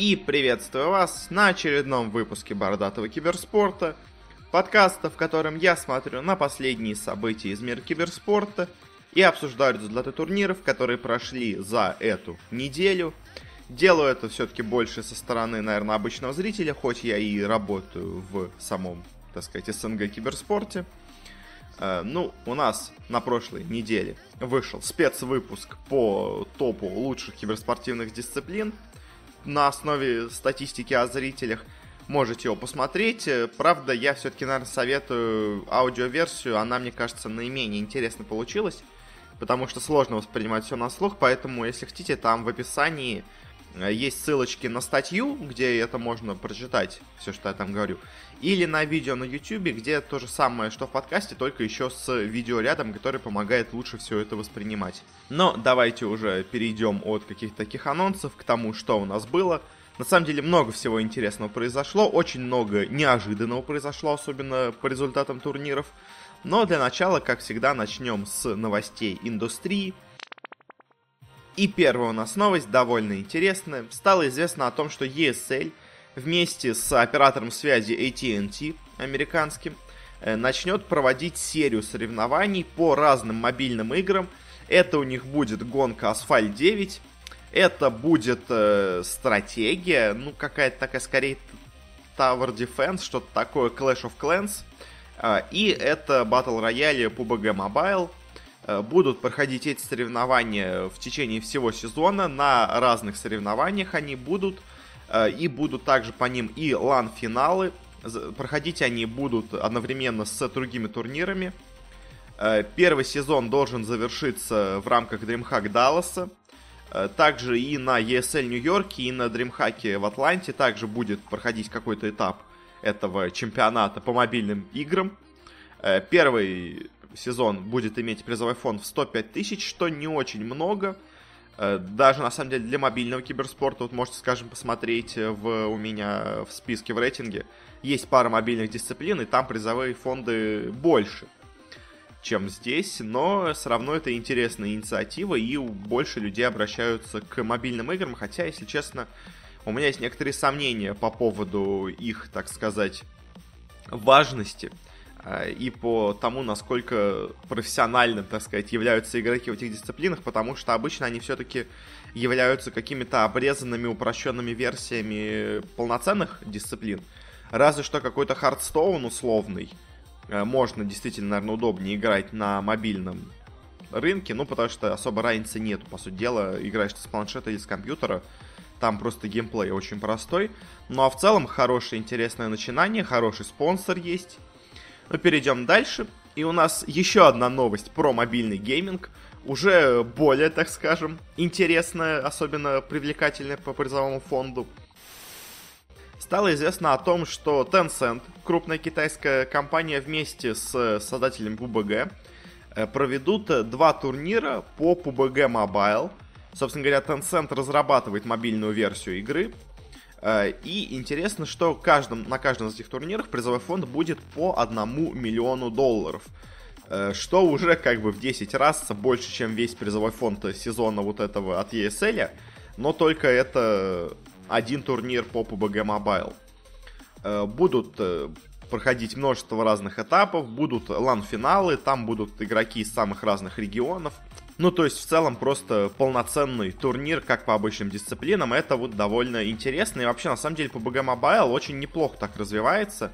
И приветствую вас на очередном выпуске Бородатого Киберспорта, подкаста, в котором я смотрю на последние события из мира киберспорта и обсуждаю результаты турниров, которые прошли за эту неделю. Делаю это все-таки больше со стороны, наверное, обычного зрителя, хоть я и работаю в самом, так сказать, СНГ киберспорте. Э, ну, у нас на прошлой неделе вышел спецвыпуск по топу лучших киберспортивных дисциплин на основе статистики о зрителях. Можете его посмотреть. Э, правда, я все-таки, наверное, советую аудиоверсию. Она, мне кажется, наименее интересно получилась, потому что сложно воспринимать все на слух. Поэтому, если хотите, там в описании есть ссылочки на статью, где это можно прочитать, все, что я там говорю. Или на видео на YouTube, где то же самое, что в подкасте, только еще с видео рядом, который помогает лучше все это воспринимать. Но давайте уже перейдем от каких-то таких анонсов к тому, что у нас было. На самом деле много всего интересного произошло, очень много неожиданного произошло, особенно по результатам турниров. Но для начала, как всегда, начнем с новостей индустрии. И первая у нас новость, довольно интересная. Стало известно о том, что ESL вместе с оператором связи AT&T американским э, начнет проводить серию соревнований по разным мобильным играм. Это у них будет гонка Asphalt 9. Это будет э, стратегия, ну какая-то такая скорее Tower Defense, что-то такое Clash of Clans. Э, и это Battle Royale PUBG Mobile. Э, будут проходить эти соревнования в течение всего сезона. На разных соревнованиях они будут. Э, и будут также по ним и лан-финалы. Проходить они будут одновременно с другими турнирами. Э, первый сезон должен завершиться в рамках DreamHack Далласа. Также и на ESL Нью-Йорке, и на DreamHack в Атланте также будет проходить какой-то этап этого чемпионата по мобильным играм. Первый сезон будет иметь призовой фонд в 105 тысяч, что не очень много. Э, даже, на самом деле, для мобильного киберспорта, вот можете, скажем, посмотреть в, у меня в списке в рейтинге, есть пара мобильных дисциплин, и там призовые фонды больше, чем здесь, но все равно это интересная инициатива, и больше людей обращаются к мобильным играм, хотя, если честно, у меня есть некоторые сомнения по поводу их, так сказать, важности. А, и по тому, насколько профессионально, так сказать, являются игроки в этих дисциплинах, потому что обычно они все-таки являются какими-то обрезанными, упрощенными версиями полноценных дисциплин. Разве что какой-то Hearthstone условный э, можно действительно, наверное, удобнее играть на мобильном рынке, ну, потому что особо разницы нету, по сути дела, играешь ты с планшета или с компьютера, там просто геймплей очень простой. Ну а в целом хорошее интересное начинание, хороший спонсор есть, но перейдем дальше. И у нас еще одна новость про мобильный гейминг. Уже более, так скажем, интересная, особенно привлекательная по призовому фонду. Стало известно о том, что Tencent, крупная китайская компания, вместе с создателем PUBG э, проведут два турнира по PUBG Mobile. Собственно говоря, Tencent разрабатывает мобильную версию игры, и интересно, что каждом, на каждом из этих турнирах призовой фонд будет по одному миллиону долларов. Э, что уже как бы в 10 раз больше, чем весь призовой фонд сезона вот этого от ESL. Но только это один турнир по PUBG Mobile. Э, будут проходить множество разных этапов, будут лан-финалы, там будут игроки из самых разных регионов. Ну, то есть, в целом, просто полноценный турнир, как по обычным дисциплинам. Это вот довольно интересно. И вообще, на самом деле, PUBG Mobile очень неплохо так развивается.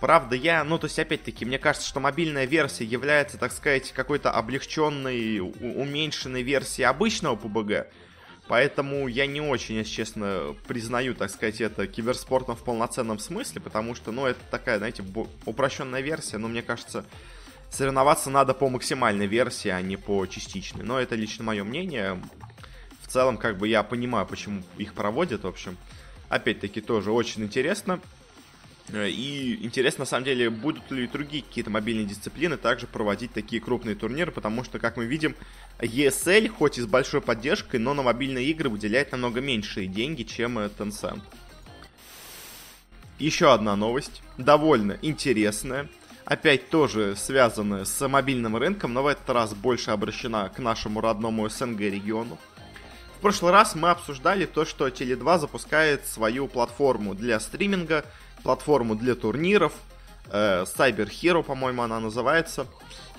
Правда, я, ну, то есть, опять-таки, мне кажется, что мобильная версия является, так сказать, какой-то облегченной, уменьшенной версией обычного PUBG. Поэтому я не очень, если честно, признаю, так сказать, это киберспортом в полноценном смысле, потому что, ну, это такая, знаете, упрощенная версия, но мне кажется, соревноваться надо по максимальной версии, а не по частичной. Но это лично мое мнение. В целом, как бы я понимаю, почему их проводят, в общем. Опять-таки, тоже очень интересно. И интересно, на самом деле, будут ли другие какие-то мобильные дисциплины также проводить такие крупные турниры, потому что, как мы видим, ESL, хоть и с большой поддержкой, но на мобильные игры выделяет намного меньшие деньги, чем Tencent. Еще одна новость, довольно интересная опять тоже связанная с мобильным рынком, но в этот раз больше обращена к нашему родному СНГ региону. В прошлый раз мы обсуждали то, что Теле2 запускает свою платформу для стриминга, платформу для турниров. Э, Cyber Hero, по-моему, она называется,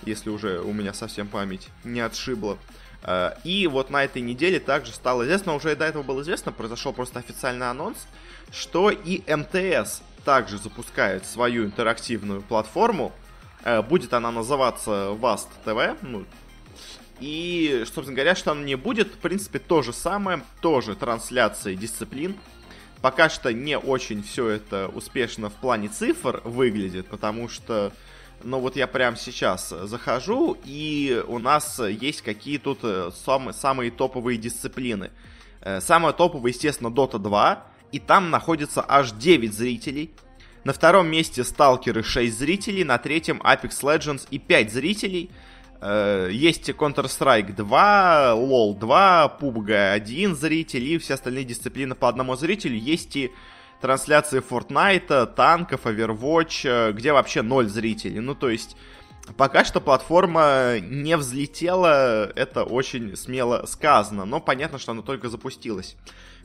если уже у меня совсем память не отшибла. Э, и вот на этой неделе также стало известно, уже до этого было известно, произошел просто официальный анонс, что и МТС также запускает свою интерактивную платформу. Э, будет она называться Vast TV. Ну, и, собственно говоря, что она не будет, в принципе, то же самое, тоже трансляции дисциплин. Пока что не очень все это успешно в плане цифр выглядит, потому что но вот я прямо сейчас захожу, и у нас есть какие тут э, самые, самые топовые дисциплины. Э, самая топовая, естественно, Dota 2, и там находится аж 9 зрителей. На втором месте Сталкеры 6 зрителей, на третьем Apex Legends и 5 зрителей. Э, есть Counter-Strike 2, LoL 2, PUBG 1 зритель и все остальные дисциплины по одному зрителю. Есть и трансляции Fortnite, танков, Overwatch, э, где вообще ноль зрителей. Ну, то есть, пока что платформа не взлетела, это очень смело сказано, но понятно, что она только запустилась.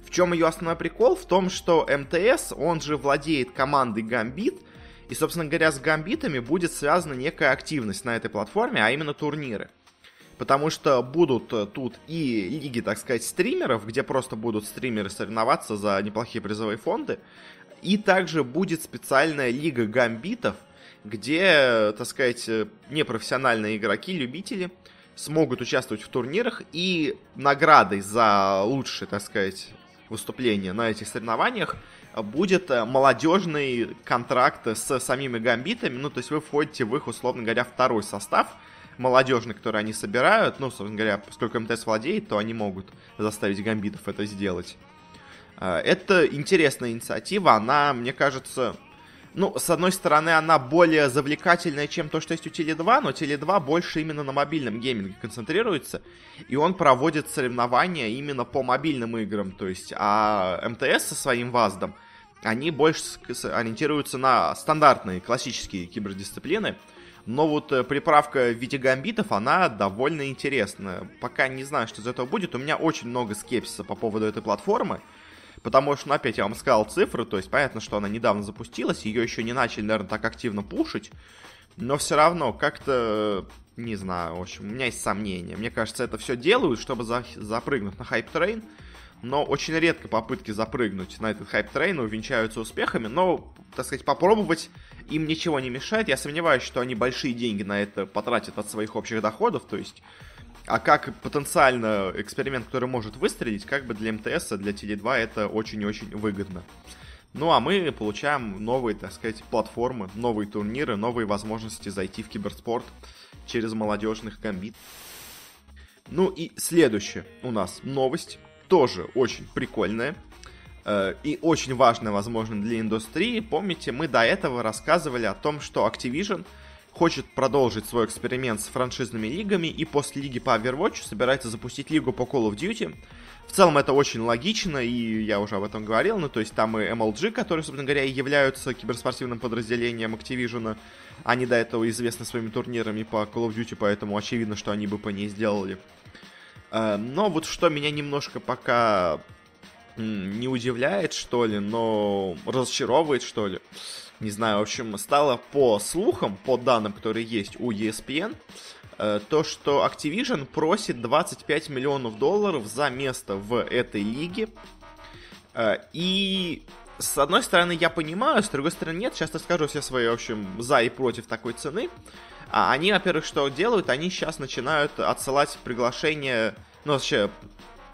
В чем ее основной прикол? В том, что МТС, он же владеет командой Gambit, и, собственно говоря, с гамбитами будет связана некая активность на этой платформе, а именно турниры потому что будут э, тут и лиги, так сказать, стримеров, где просто будут стримеры соревноваться за неплохие призовые фонды, и также будет специальная лига гамбитов, где, так сказать, э, непрофессиональные игроки, любители смогут участвовать в турнирах, и наградой за лучшее, так сказать, выступление на этих соревнованиях будет э, молодежный контракт с самими гамбитами, ну, то есть вы входите в их, условно говоря, второй состав – молодежный, который они собирают, ну, собственно говоря, поскольку МТС владеет, то они могут заставить гамбитов это сделать. А, это интересная инициатива, она, мне кажется, ну, с одной стороны, она более завлекательная, чем то, что есть у Теле2, но Теле2 больше именно на мобильном гейминге концентрируется, и он проводит соревнования именно по мобильным играм, то есть, а МТС со своим ВАЗДом, они больше ориентируются на стандартные классические кибердисциплины, но вот э, приправка в виде гамбитов, она довольно интересная. Пока не знаю, что из этого будет. У меня очень много скепсиса по поводу этой платформы. Потому что, ну, опять я вам сказал цифры, то есть понятно, что она недавно запустилась, ее еще не начали, наверное, так активно пушить. Но все равно, как-то, не знаю, в общем, у меня есть сомнения. Мне кажется, это все делают, чтобы за запрыгнуть на hype train но очень редко попытки запрыгнуть на этот hype train увенчаются успехами, но, так сказать, попробовать им ничего не мешает. Я сомневаюсь, что они большие деньги на это потратят от своих общих доходов, то есть а как потенциально эксперимент, который может выстрелить, как бы для МТС, для Теле2 это очень и очень выгодно. Ну а мы получаем новые, так сказать, платформы, новые турниры, новые возможности зайти в киберспорт через молодежных комбит. Ну и следующая у нас новость тоже очень прикольная э, и очень важная, возможно, для индустрии. Помните, мы до этого рассказывали о том, что Activision хочет продолжить свой эксперимент с франшизными лигами и после лиги по Overwatch собирается запустить лигу по Call of Duty. В целом это очень логично, и я уже об этом говорил, ну то есть там и MLG, которые, собственно говоря, и являются киберспортивным подразделением Activision, они до этого известны своими турнирами по Call of Duty, поэтому очевидно, что они бы по ней сделали. Э, но вот что меня немножко пока не удивляет, что ли, но разочаровывает, что ли. Не знаю, в общем, стало по слухам, по данным, которые есть у ESPN, э, то, что Activision просит 25 миллионов долларов за место в этой лиге. Э, и с одной стороны я понимаю, с другой стороны нет. Сейчас расскажу все свои, в общем, за и против такой цены. А они, во-первых, что делают? Они сейчас начинают отсылать приглашение, ну, вообще,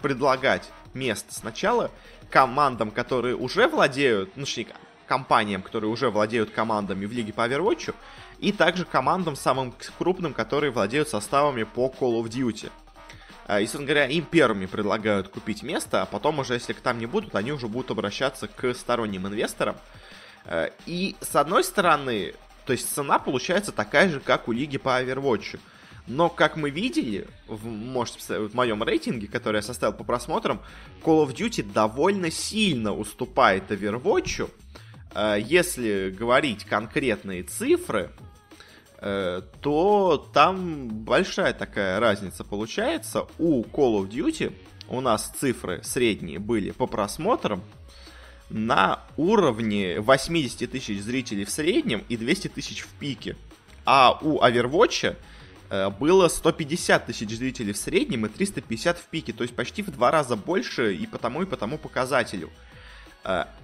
предлагать место сначала командам, которые уже владеют, ну, точнее, компаниям, которые уже владеют командами в лиге по Overwatch, и также командам самым крупным, которые владеют составами по Call of Duty. А, и, собственно говоря, им первыми предлагают купить место, а потом уже, если там не будут, они уже будут обращаться к сторонним инвесторам. А, и, с одной стороны, то есть цена получается такая же, как у лиги по Overwatch. Но, как мы видели, в, может, в моем рейтинге, который я составил по просмотрам, Call of Duty довольно сильно уступает Overwatch. Э, если говорить конкретные цифры, э, то там большая такая разница получается. У Call of Duty, у нас цифры средние были по просмотрам на уровне 80 тысяч зрителей в среднем и 200 тысяч в пике. А у Overwatch э, было 150 тысяч зрителей в среднем и 350 в пике, то есть почти в два раза больше и по тому и по тому показателю.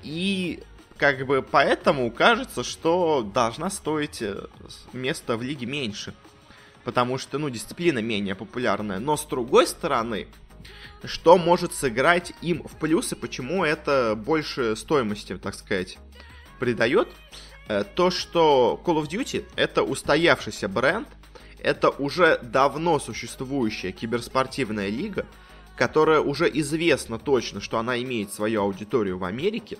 И как бы поэтому кажется, что должна стоить э, место в лиге меньше. Потому что, ну, дисциплина менее популярная. Но с другой стороны, что может сыграть им в плюсы, почему это больше стоимости, так сказать, придает, э, то, что Call of Duty это устоявшийся бренд, это уже давно существующая киберспортивная лига, которая уже известно точно, что она имеет свою аудиторию в Америке,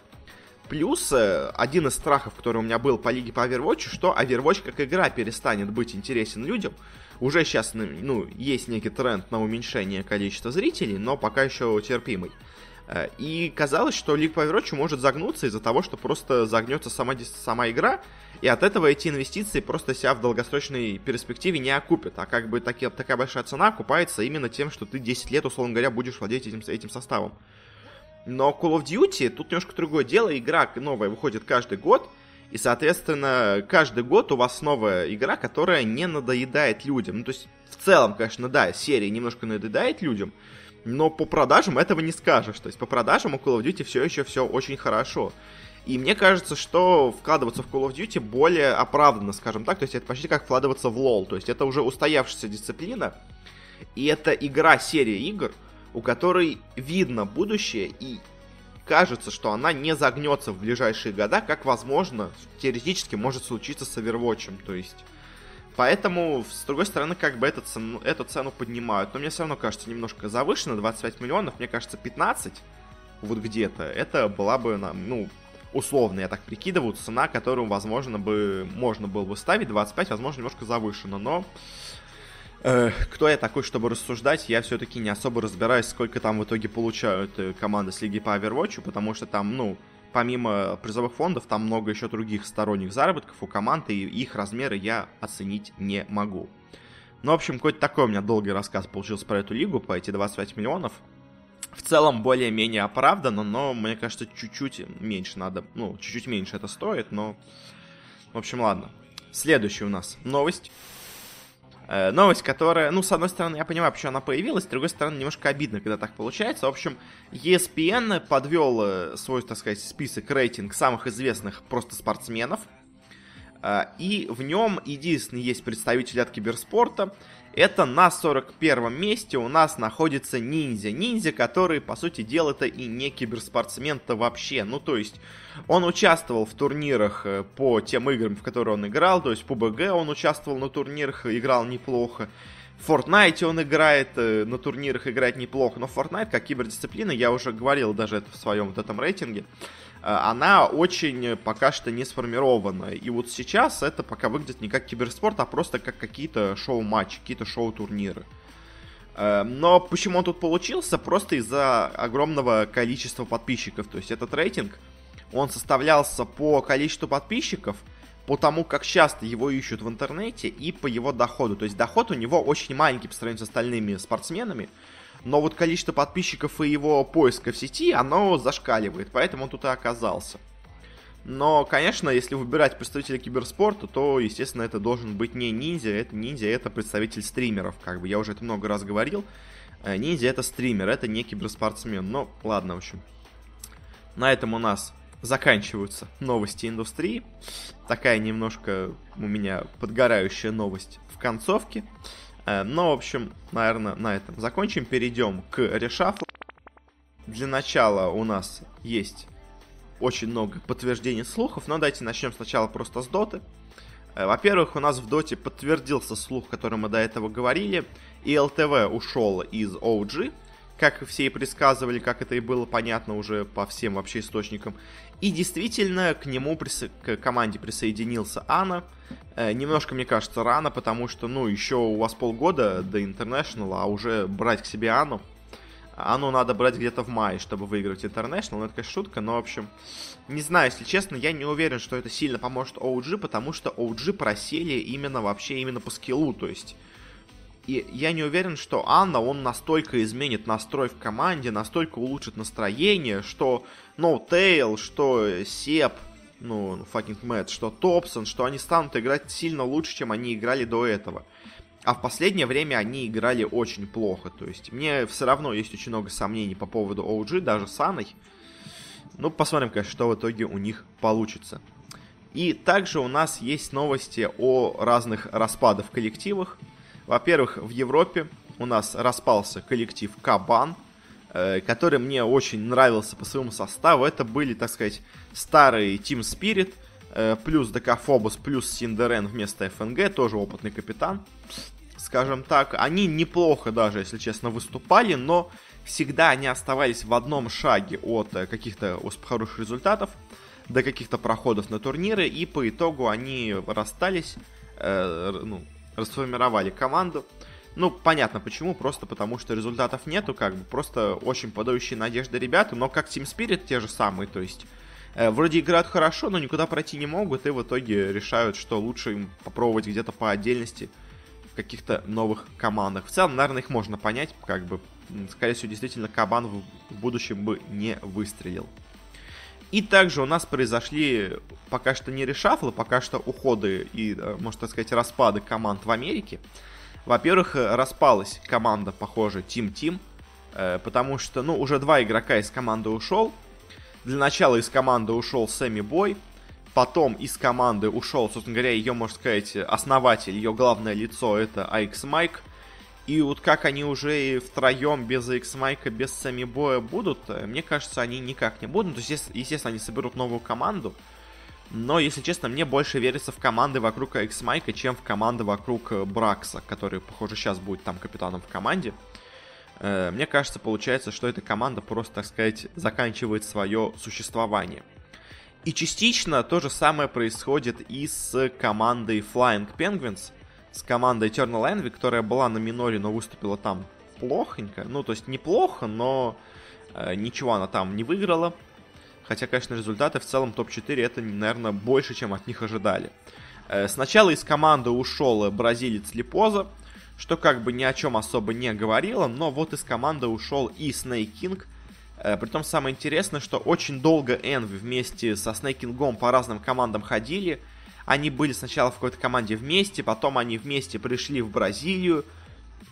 Плюс, э, один из страхов, который у меня был по лиге по Overwatch, что Overwatch как игра перестанет быть интересен людям. Уже сейчас, ну, есть некий тренд на уменьшение количества зрителей, но пока еще терпимый. Э, и казалось, что Лиг по Overwatch может загнуться из-за того, что просто загнется сама, сама игра, и от этого эти инвестиции просто себя в долгосрочной перспективе не окупят. А как бы таки, такая большая цена окупается именно тем, что ты 10 лет, условно говоря, будешь владеть этим, этим составом. Но Call of Duty тут немножко другое дело. Игра новая выходит каждый год. И, соответственно, каждый год у вас новая игра, которая не надоедает людям. Ну, то есть, в целом, конечно, да, серия немножко надоедает людям, но по продажам этого не скажешь. То есть, по продажам у Call of Duty все еще все очень хорошо. И мне кажется, что вкладываться в Call of Duty более оправданно, скажем так. То есть, это почти как вкладываться в LoL. То есть, это уже устоявшаяся дисциплина. И это игра, серия игр — у которой видно будущее и кажется, что она не загнется в ближайшие года, как возможно, теоретически может случиться с Overwatch. То есть, поэтому, с другой стороны, как бы эту цену, эту цену поднимают. Но мне все равно кажется немножко завышено, 25 миллионов, мне кажется, 15 вот где-то, это была бы, ну, условно, я так прикидываю, цена, которую, возможно, бы можно было бы ставить, 25, возможно, немножко завышено, но Э, кто я такой, чтобы рассуждать? Я все-таки не особо разбираюсь, сколько там в итоге получают э, команды с Лиги по Overwatch, потому что там, ну, помимо призовых фондов, там много еще других сторонних заработков у команд, и их размеры я оценить не могу. Ну, в общем, какой-то такой у меня долгий рассказ получился про эту лигу, по эти 25 миллионов. В целом, более-менее оправданно, но, мне кажется, чуть-чуть меньше надо, ну, чуть-чуть меньше это стоит, но... В общем, ладно. Следующая у нас новость. Э, новость, которая, ну, с одной стороны, я понимаю, почему она появилась, с другой стороны, немножко обидно, когда так получается. В общем, ESPN подвел э, свой, так сказать, список, рейтинг самых известных просто спортсменов. Э, и в нем единственный есть представитель от киберспорта. Это на 41 месте у нас находится ниндзя. Ниндзя, который, по сути дела, это и не киберспортсмен-то вообще. Ну, то есть, он участвовал в турнирах э, по тем играм, в которые он играл. То есть, по БГ он участвовал на турнирах, играл неплохо. В Fortnite он играет, э, на турнирах играет неплохо. Но Fortnite, как кибердисциплина, я уже говорил даже это в своем вот этом рейтинге, э, она очень пока что не сформирована. И вот сейчас это пока выглядит не как киберспорт, а просто как какие-то шоу-матчи, какие-то шоу-турниры. Э, но почему он тут получился? Просто из-за огромного количества подписчиков. То есть этот рейтинг, он составлялся по количеству подписчиков, по тому, как часто его ищут в интернете и по его доходу. То есть доход у него очень маленький по сравнению с остальными спортсменами, но вот количество подписчиков и его поиска в сети, оно зашкаливает, поэтому он тут и оказался. Но, конечно, если выбирать представителя киберспорта, то, естественно, это должен быть не ниндзя, это ниндзя, это представитель стримеров, как бы, я уже это много раз говорил. Э, ниндзя это стример, это не киберспортсмен, но ладно, в общем. На этом у нас заканчиваются новости индустрии. Такая немножко у меня подгорающая новость в концовке. Э, но, в общем, наверное, на этом закончим. Перейдем к решафлу. Для начала у нас есть очень много подтверждений слухов, но давайте начнем сначала просто с доты. Э, во-первых, у нас в доте подтвердился слух, который мы до этого говорили, и ЛТВ ушел из OG, как все и предсказывали, как это и было понятно уже по всем вообще источникам. И действительно, к нему, присо... к команде присоединился Анна. Э, немножко, мне кажется, рано, потому что, ну, еще у вас полгода до International, а уже брать к себе Анну. Анну надо брать где-то в мае, чтобы выиграть International. Ну, это, конечно, шутка, но, в общем, не знаю, если честно, я не уверен, что это сильно поможет OG, потому что OG просели именно вообще, именно по скиллу, то есть И я не уверен, что Анна, он настолько изменит настрой в команде, настолько улучшит настроение, что No Tail, что Сеп, ну, fucking Мэтт, что Топсон, что они станут играть сильно лучше, чем они играли до этого. А в последнее время они играли очень плохо. То есть мне все равно есть очень много сомнений по поводу OG, даже с Анной. Ну, посмотрим, конечно, что в итоге у них получится. И также у нас есть новости о разных распадах в коллективах. Во-первых, в Европе у нас распался коллектив Кабан, э, который мне очень нравился по своему составу. Это были, так сказать, старые Team Spirit, э, плюс ДК Фобос, плюс Синдерен вместо ФНГ, тоже опытный капитан скажем так. Они неплохо даже, если честно, выступали, но всегда они оставались в одном шаге от э, каких-то хороших результатов до каких-то проходов на турниры, и по итогу они расстались, э, ну, расформировали команду. Ну, понятно почему, просто потому что результатов нету, как бы, просто очень подающие надежды ребята, но как Team Spirit те же самые, то есть э, вроде играют хорошо, но никуда пройти не могут, и в итоге решают, что лучше им попробовать где-то по отдельности каких-то новых командах. В целом, наверное, их можно понять, как бы, скорее всего, действительно, Кабан в, в будущем бы не выстрелил. И также у нас произошли пока что не решафлы, пока что уходы и, э, можно сказать, распады команд в Америке. Во-первых, э, распалась команда, похоже, Team Team, э, потому что, ну, уже два игрока из команды ушел. Для начала из команды ушел Сэмми Бой, Потом из команды ушел, собственно говоря, ее, можно сказать, основатель, ее главное лицо это AX Майк. И вот как они уже и втроем без AX Майка, без Сами Боя будут, э, мне кажется, они никак не будут. То есть, естественно, они соберут новую команду. Но, если честно, мне больше верится в команды вокруг AX Майка, чем в команды вокруг э, Бракса, который, похоже, сейчас будет там капитаном в команде. Э, мне кажется, получается, что эта команда просто, так сказать, заканчивает свое существование. И частично то же самое происходит и с командой Flying Penguins, с командой Eternal Envy, которая была на миноре, но выступила там плохонько. Ну, то есть неплохо, но э, ничего она там не выиграла. Хотя, конечно, результаты в целом топ-4 это, наверное, больше, чем от них ожидали. Э, сначала из команды ушел бразилец Липоза, что как бы ни о чем особо не говорило, но вот из команды ушел и Snake King, Э, притом самое интересное, что очень долго Envy вместе со Снейкингом по разным командам ходили. Они были сначала в какой-то команде вместе, потом они вместе пришли в Бразилию.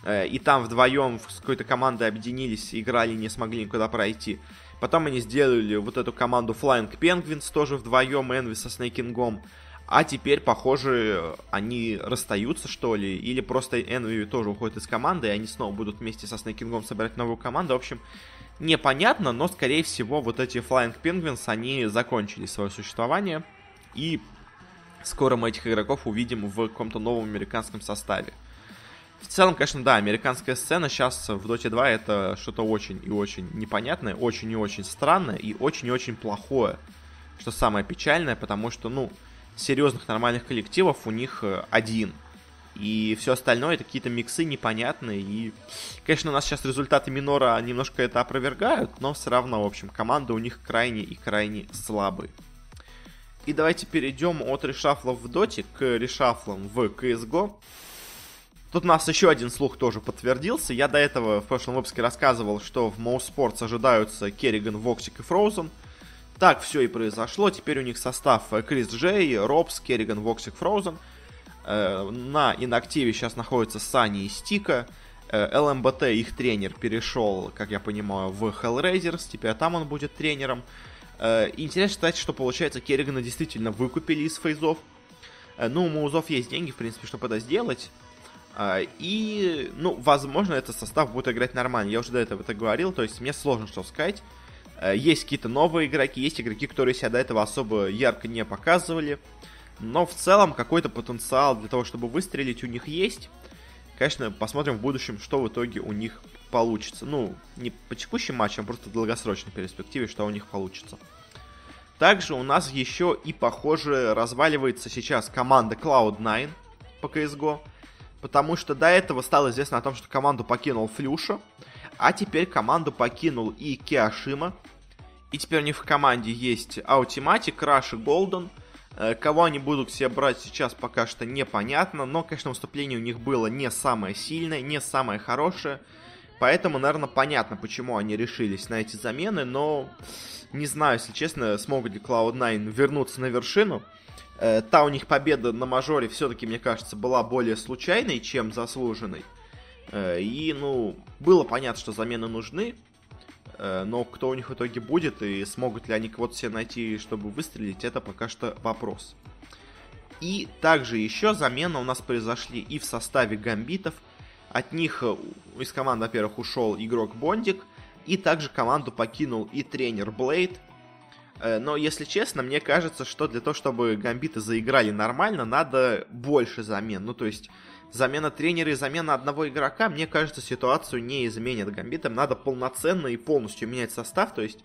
Э, и там вдвоем с какой-то командой объединились, играли, не смогли никуда пройти. Потом они сделали вот эту команду Flying Penguins тоже вдвоем, Envy со Снейкингом. А теперь, похоже, они расстаются, что ли, или просто Envy тоже уходит из команды, и они снова будут вместе со Снейкингом собирать новую команду. В общем, непонятно, но, скорее всего, вот эти Flying Penguins, они закончили свое существование, и скоро мы этих игроков увидим в каком-то новом американском составе. В целом, конечно, да, американская сцена сейчас в Dota 2 это что-то очень и очень непонятное, очень и очень странное и очень и очень плохое. Что самое печальное, потому что, ну, серьезных нормальных коллективов у них э, один – и все остальное это какие-то миксы непонятные. И, конечно, у нас сейчас результаты минора немножко это опровергают, но все равно, в общем, команда у них крайне и крайне слабые. И давайте перейдем от решафлов в доте к решафлам в CSGO. Тут у нас еще один слух тоже подтвердился. Я до этого в прошлом выпуске рассказывал, что в Mousesports ожидаются Karrigan, Woxic и Frozen. Так все и произошло. Теперь у них состав ChrisJ, Ropz, Karrigan, Woxic, Frozen. Э, на инактиве сейчас находится Sunny и Styko. Э, LMBT, их тренер, перешел, как я понимаю, в Hellraisers. Теперь там он будет тренером. Э, интересно, кстати, что получается, Керригана действительно выкупили из фейзов. Ну, у Маузов есть деньги, в принципе, чтобы это сделать. И, ну, возможно, этот состав будет играть нормально. Я уже до этого это говорил, то есть мне сложно что сказать. Есть какие-то новые игроки, есть игроки, которые себя до этого особо ярко не показывали. Но в целом какой-то потенциал для того, чтобы выстрелить у них есть. Конечно, посмотрим в будущем, что в итоге у них получится. Ну, не по текущим матчам, а просто в долгосрочной перспективе, что у них получится. Также у нас еще и, похоже, разваливается сейчас команда Cloud9 по CSGO. Потому что до этого стало известно о том, что команду покинул Флюша. А теперь команду покинул и Киашима. И теперь у них в команде есть Аутиматик, Краш и Голден – кого они будут все брать сейчас пока что непонятно, но, конечно, выступление у них было не самое сильное, не самое хорошее. Поэтому, наверное, понятно, почему они решились на эти замены, но не знаю, если честно, смогут ли Cloud9 вернуться на вершину. Э, та у них победа на мажоре все-таки, мне кажется, была более случайной, чем заслуженной. Э, и, ну, было понятно, что замены нужны, Э, но кто у них в итоге будет и смогут ли они кого-то себе найти, чтобы выстрелить, это пока что вопрос. И также еще замена у нас произошли и в составе гамбитов. От них э, из команды, во-первых, ушел игрок Бондик, и также команду покинул и тренер Блейд. Э, но, если честно, мне кажется, что для того, чтобы гамбиты заиграли нормально, надо больше замен. Ну, то есть, замена тренера и замена одного игрока, мне кажется, ситуацию не изменит гамбитам. Надо полноценно и полностью менять состав, то есть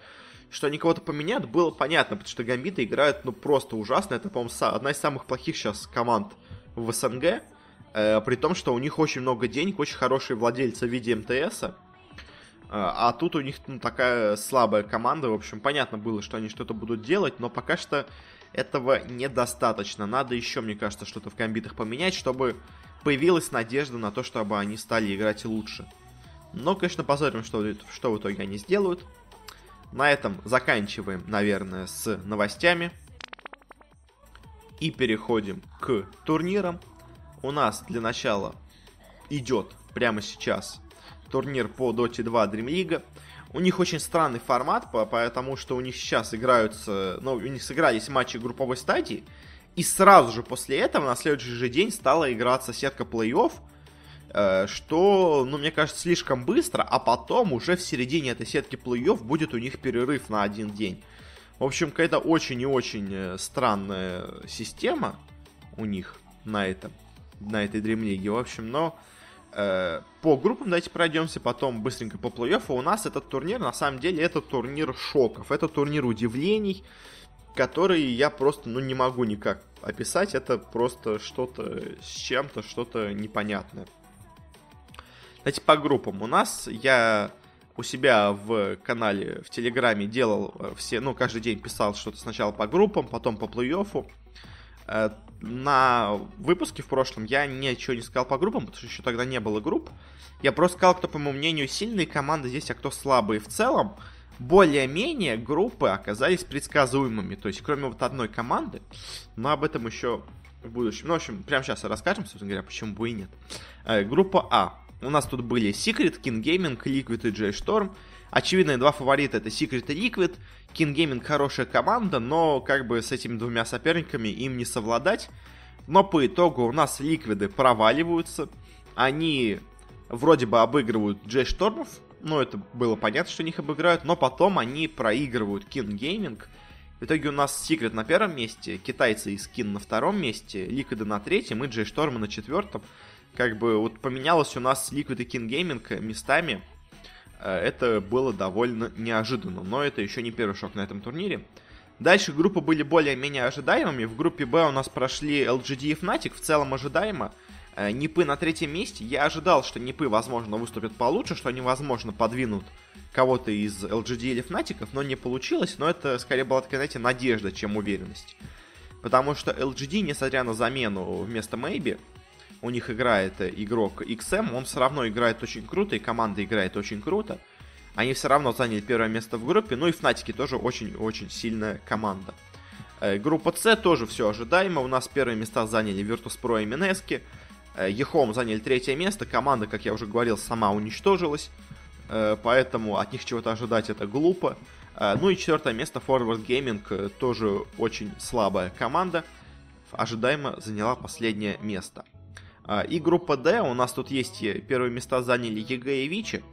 что они кого-то поменяют, было понятно, потому что гамбиты играют, ну, просто ужасно. Это, по-моему, одна из самых плохих сейчас команд в СНГ, э, при том, что у них очень много денег, очень хорошие владельцы в виде МТС, э, а тут у них ну, такая слабая команда, в общем, понятно было, что они что-то будут делать, но пока что этого недостаточно. Надо еще, мне кажется, что-то в гамбитах поменять, чтобы появилась надежда на то, чтобы они стали играть лучше. Но, конечно, посмотрим, что, что в итоге они сделают. На этом заканчиваем, наверное, с новостями. И переходим к турнирам. У нас для начала идет прямо сейчас турнир по Dota 2 Dream League. У них очень странный формат, потому что у них сейчас играются, ну, у них сыгрались матчи групповой стадии, и сразу же после этого, на следующий же день, стала играться сетка плей-офф, э, что, ну, мне кажется, слишком быстро, а потом уже в середине этой сетки плей-офф будет у них перерыв на один день. В общем, какая-то очень и очень э, странная система у них на этом, на этой League. В общем, но э, по группам давайте пройдемся, потом быстренько по плей-оффу. У нас этот турнир, на самом деле, это турнир шоков, это турнир удивлений которые я просто, ну, не могу никак описать. Это просто что-то с чем-то, что-то непонятное. Давайте по группам. У нас я у себя в канале в Телеграме делал э, все, ну, каждый день писал что-то сначала по группам, потом по плей-оффу. Э, на выпуске в прошлом я ничего не сказал по группам, потому что еще тогда не было групп. Я просто сказал, кто, по моему мнению, сильные команды здесь, а кто слабые в целом более-менее группы оказались предсказуемыми. То есть, кроме вот одной команды, но об этом еще в будущем. Ну, в общем, прямо сейчас расскажем, собственно говоря, почему бы и нет. Э, группа А. У нас тут были Secret, King Gaming, Liquid и J-Storm. Очевидные два фаворита это Secret и Liquid. King Gaming хорошая команда, но как бы с этими двумя соперниками им не совладать. Но по итогу у нас Ликвиды проваливаются. Они вроде бы обыгрывают J-Штормов, ну, это было понятно, что них обыграют, но потом они проигрывают King Gaming. В итоге у нас Secret на первом месте, китайцы и Скин на втором месте, Liquid на третьем и Джей Шторма на четвертом. Как бы вот поменялось у нас Liquid и King Gaming местами. Э, это было довольно неожиданно, но это еще не первый шок на этом турнире. Дальше группы были более-менее ожидаемыми. В группе Б у нас прошли LGD и Fnatic, в целом ожидаемо. Э, Нипы на третьем месте. Я ожидал, что Нипы, возможно, выступят получше, что они, возможно, подвинут кого-то из LGD или Фнатиков, но не получилось. Но это, скорее, была такая, знаете, надежда, чем уверенность. Потому что LGD, несмотря на замену вместо Мэйби, у них играет игрок XM, он все равно играет очень круто, и команда играет очень круто. Они все равно заняли первое место в группе, ну и Фнатики тоже очень-очень сильная команда. Э, группа С тоже все ожидаемо, у нас первые места заняли Virtus.pro и Минески. Ехом заняли третье место, команда, как я уже говорил, сама уничтожилась, э, поэтому от них чего-то ожидать это глупо. Э, ну и четвертое место Forward Gaming, э, тоже очень слабая команда, ожидаемо заняла последнее место. И группа D, у нас тут есть первые места заняли EG и Vici,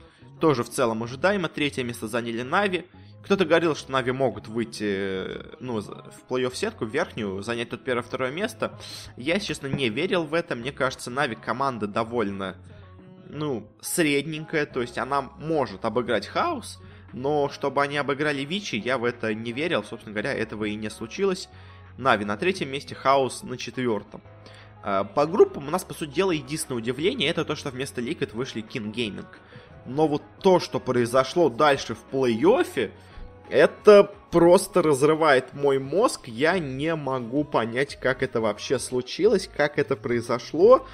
тоже в целом ожидаемо, третье место заняли Navi, кто-то говорил, что Navi могут выйти ну, в плей-офф сетку, в верхнюю, занять тут первое-второе место. Я, честно, не верил в это. Мне кажется, Navi команда довольно, ну, средненькая. То есть она может обыграть Chaos, но чтобы они обыграли Вичи, я в это не верил. Собственно говоря, этого и не случилось. Нави на третьем месте, Хаус на четвертом. А, по группам у нас, по сути дела, единственное удивление, это то, что вместо Liquid вышли King Gaming. Но вот то, что произошло дальше в плей-оффе, Это просто разрывает мой мозг. Я не могу понять, как это вообще случилось, как это произошло.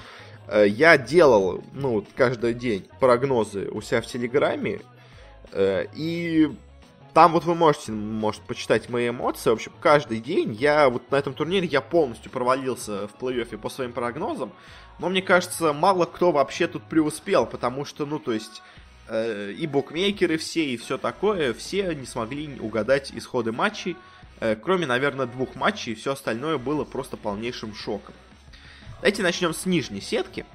Э, я делал, ну, каждый день прогнозы у себя в Телеграме. Э, и там вот вы можете, может, почитать мои эмоции. В общем, каждый день я вот на этом турнире я полностью провалился в плей-оффе по своим прогнозам. Но мне кажется, мало кто вообще тут преуспел, потому что, ну, то есть, и букмекеры все, и все такое, все не смогли угадать исходы матчей. Э, кроме, наверное, двух матчей, все остальное было просто полнейшим шоком. Давайте начнем с нижней сетки.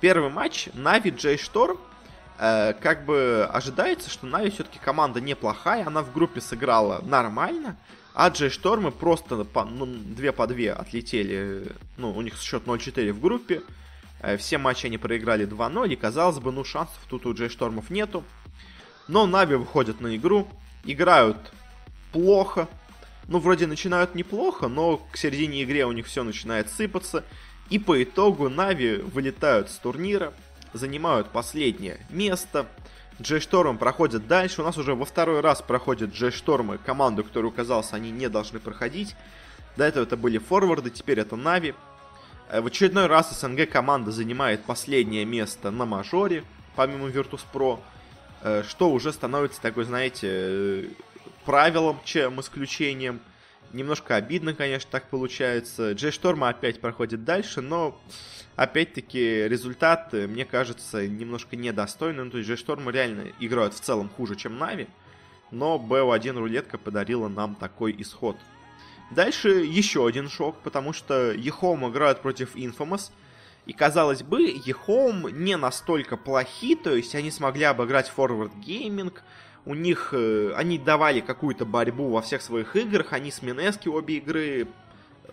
Первый матч Нави Джей Шторм. Э, как бы ожидается, что Нави все-таки команда неплохая, она в группе сыграла нормально, а Джей Штормы просто по, ну, 2 по 2 отлетели, ну, у них счет 0-4 в группе, Э, все матчи они проиграли 2-0, и казалось бы, ну шансов тут у Джей Штормов нету. Но Нави выходят на игру, играют плохо. Ну, вроде начинают неплохо, но к середине игры у них все начинает сыпаться. И по итогу Нави вылетают с турнира, занимают последнее место. Джей Шторм проходит дальше. У нас уже во второй раз проходят Джей Штормы, команду, которую казалось, они не должны проходить. До этого это были форварды, теперь это Нави. Э, в очередной раз СНГ команда занимает последнее место на мажоре, помимо Virtus.pro, э, что уже становится такой, знаете, э, правилом, чем исключением. Немножко обидно, конечно, так получается. Джей Шторма опять проходит дальше, но опять-таки результат, мне кажется, немножко недостойный. Ну, то есть Джей Шторма реально играют в целом хуже, чем Нави, но BO1 рулетка подарила нам такой исход. Дальше еще один шок, потому что Ехом играют против Infamous. И казалось бы, Ехом не настолько плохи, то есть они смогли обыграть Forward Gaming, у них, э, они давали какую-то борьбу во всех своих играх, они с Mineski обе игры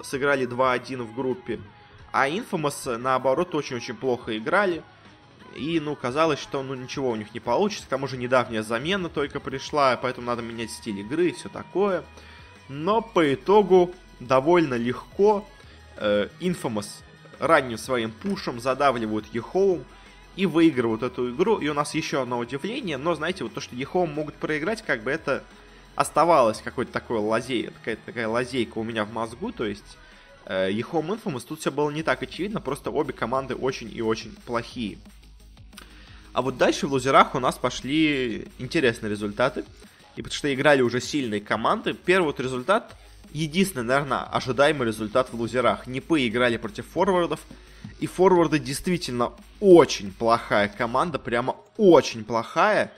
сыграли 2-1 в группе, а Infamous, наоборот, очень-очень плохо играли, и, ну, казалось, что, ну, ничего у них не получится, к тому же недавняя замена только пришла, поэтому надо менять стиль игры и все такое но по итогу довольно легко э, Infamous ранним своим пушем задавливают EHOME и выигрывают эту игру. И у нас еще одно удивление, но знаете, вот то, что EHOME могут проиграть, как бы это оставалось какой-то такой лазей, какая-то такая лазейка у меня в мозгу, то есть э, EHOME Infamous, тут все было не так очевидно, просто обе команды очень и очень плохие. А вот дальше в лузерах у нас пошли интересные результаты и потому что играли уже сильные команды. Первый вот результат, единственный, наверное, ожидаемый результат в лузерах. НИПы играли против форвардов, и форварды действительно очень плохая команда, прямо очень плохая.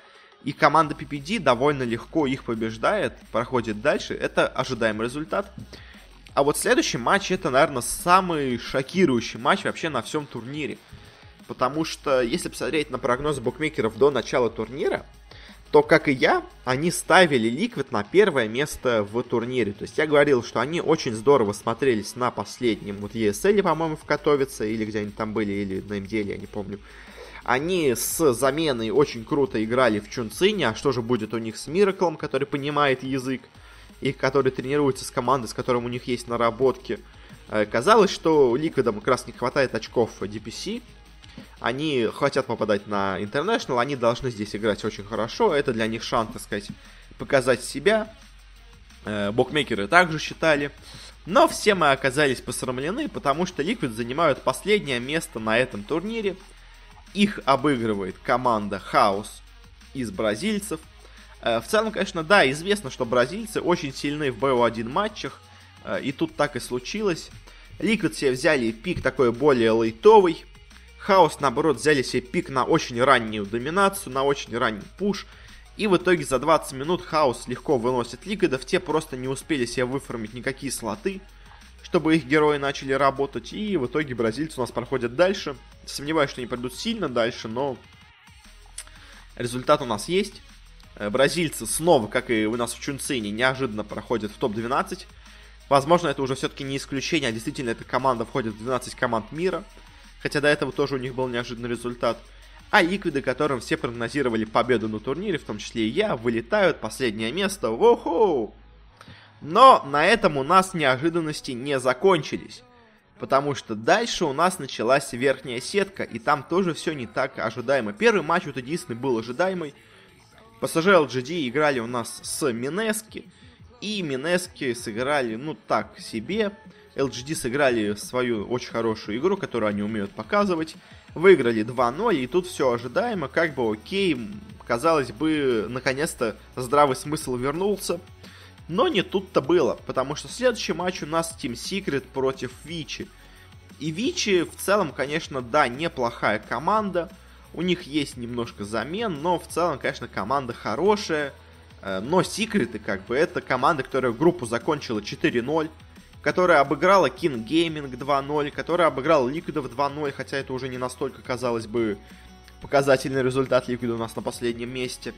И команда PPD довольно легко их побеждает, проходит дальше. Это ожидаемый результат. А вот следующий матч, это, наверное, самый шокирующий матч вообще на всем турнире. Потому что, если посмотреть на прогнозы букмекеров до начала турнира, то, как и я, они ставили Liquid на первое место в турнире. То есть я говорил, что они очень здорово смотрелись на последнем вот ESL, по-моему, в Катовице, или где они там были, или на MDL, я не помню. Они с заменой очень круто играли в Чунцине, а что же будет у них с Мираклом, который понимает язык, и который тренируется с командой, с которым у них есть наработки. Э, казалось, что Ликвидам как раз не хватает очков DPC, они хотят попадать на International, они должны здесь играть очень хорошо. Это для них шанс, так сказать, показать себя. Э, букмекеры также считали. Но все мы оказались посрамлены, потому что Liquid занимают последнее место на этом турнире. Их обыгрывает команда Хаус из бразильцев. Э, в целом, конечно, да, известно, что бразильцы очень сильны в BO1 матчах. Э, и тут так и случилось. Liquid себе взяли пик такой более лейтовый. Хаос, наоборот, взяли себе пик на очень раннюю доминацию, на очень ранний пуш. И в итоге за 20 минут Хаос легко выносит Лигадов. Те просто не успели себе выформить никакие слоты, чтобы их герои начали работать. И в итоге бразильцы у нас проходят дальше. Сомневаюсь, что они пройдут сильно дальше, но результат у нас есть. Э, бразильцы снова, как и у нас в Чунцине, неожиданно проходят в топ-12. Возможно, это уже все-таки не исключение, а действительно эта команда входит в 12 команд мира хотя до этого тоже у них был неожиданный результат. А ликвиды, которым все прогнозировали победу на турнире, в том числе и я, вылетают последнее место. Воу-хоу! Но на этом у нас неожиданности не закончились. Потому что дальше у нас началась верхняя сетка, и там тоже все не так ожидаемо. Первый матч вот единственный был ожидаемый, PSG LGD играли у нас с Минески, и Минески сыграли, ну, так себе. LGD сыграли свою очень хорошую игру, которую они умеют показывать. Выиграли 2-0, и тут все ожидаемо, как бы окей. Казалось бы, наконец-то здравый смысл вернулся. Но не тут-то было, потому что следующий матч у нас Team Secret против Вичи. И Вичи в целом, конечно, да, неплохая команда. У них есть немножко замен, но в целом, конечно, команда хорошая. Э, но Секреты, как бы, это команда, которая группу закончила 4-0, которая обыграла King Gaming 2-0, которая обыграла Liquidов 2-0, хотя это уже не настолько, казалось бы, показательный результат Liquid у нас на последнем месте.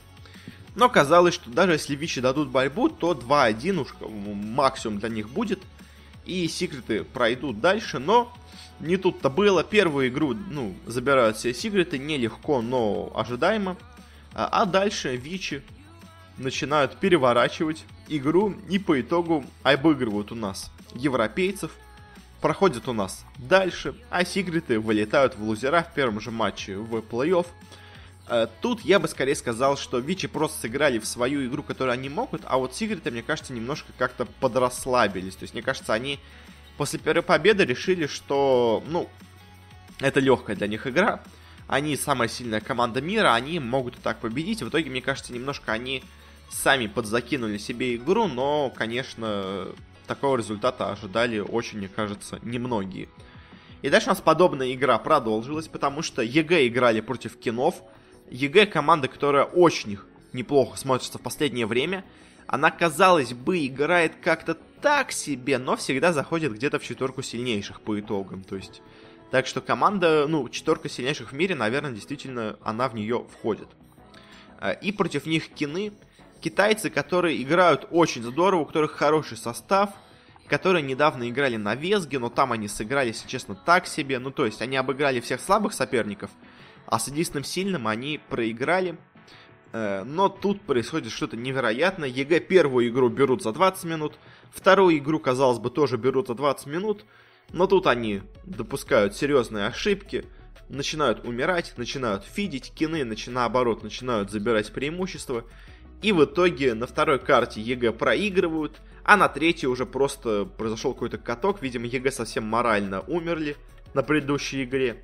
Но казалось, что даже если Вичи дадут борьбу, то 2-1 уж максимум для них будет. И секреты пройдут дальше, но не тут-то было. Первую игру, ну, забирают все секреты, нелегко, но ожидаемо. А, а дальше Вичи начинают переворачивать игру и по итогу обыгрывают у нас европейцев. Проходят у нас дальше, а секреты вылетают в лузера в первом же матче в плей-офф. Э, тут я бы скорее сказал, что Вичи просто сыграли в свою игру, которую они могут, а вот Сигриты, мне кажется, немножко как-то подрасслабились. То есть, мне кажется, они после первой победы решили, что, ну, это легкая для них игра. Они самая сильная команда мира, они могут и так победить. В итоге, мне кажется, немножко они сами подзакинули себе игру, но, конечно, такого результата ожидали очень, мне кажется, немногие. И дальше у нас подобная игра продолжилась, потому что EG играли против Keen ов, EG команда, которая очень неплохо смотрится в последнее время. Она, казалось бы, играет как-то так себе, но всегда заходит где-то в четверку сильнейших по итогам. То есть, так что команда, ну, четверка сильнейших в мире, наверное, действительно, она в нее входит. А, и против них Keen ы, китайцы, которые играют очень здорово, у которых хороший состав, которые недавно играли на WESG е, но там они сыграли, если честно, так себе. Ну, то есть, они обыграли всех слабых соперников, а с единственным сильным они проиграли. Э, но тут происходит что-то невероятное. EG первую игру берут за 20 минут, вторую игру, казалось бы, тоже берут за 20 минут, но тут они допускают серьезные ошибки, начинают умирать, начинают feed ить, Keen ы, начи, наоборот, начинают забирать преимущество, и в итоге на второй карте EG проигрывают, а на третьей уже просто произошел какой-то каток, видимо, EG совсем морально умерли на предыдущей игре.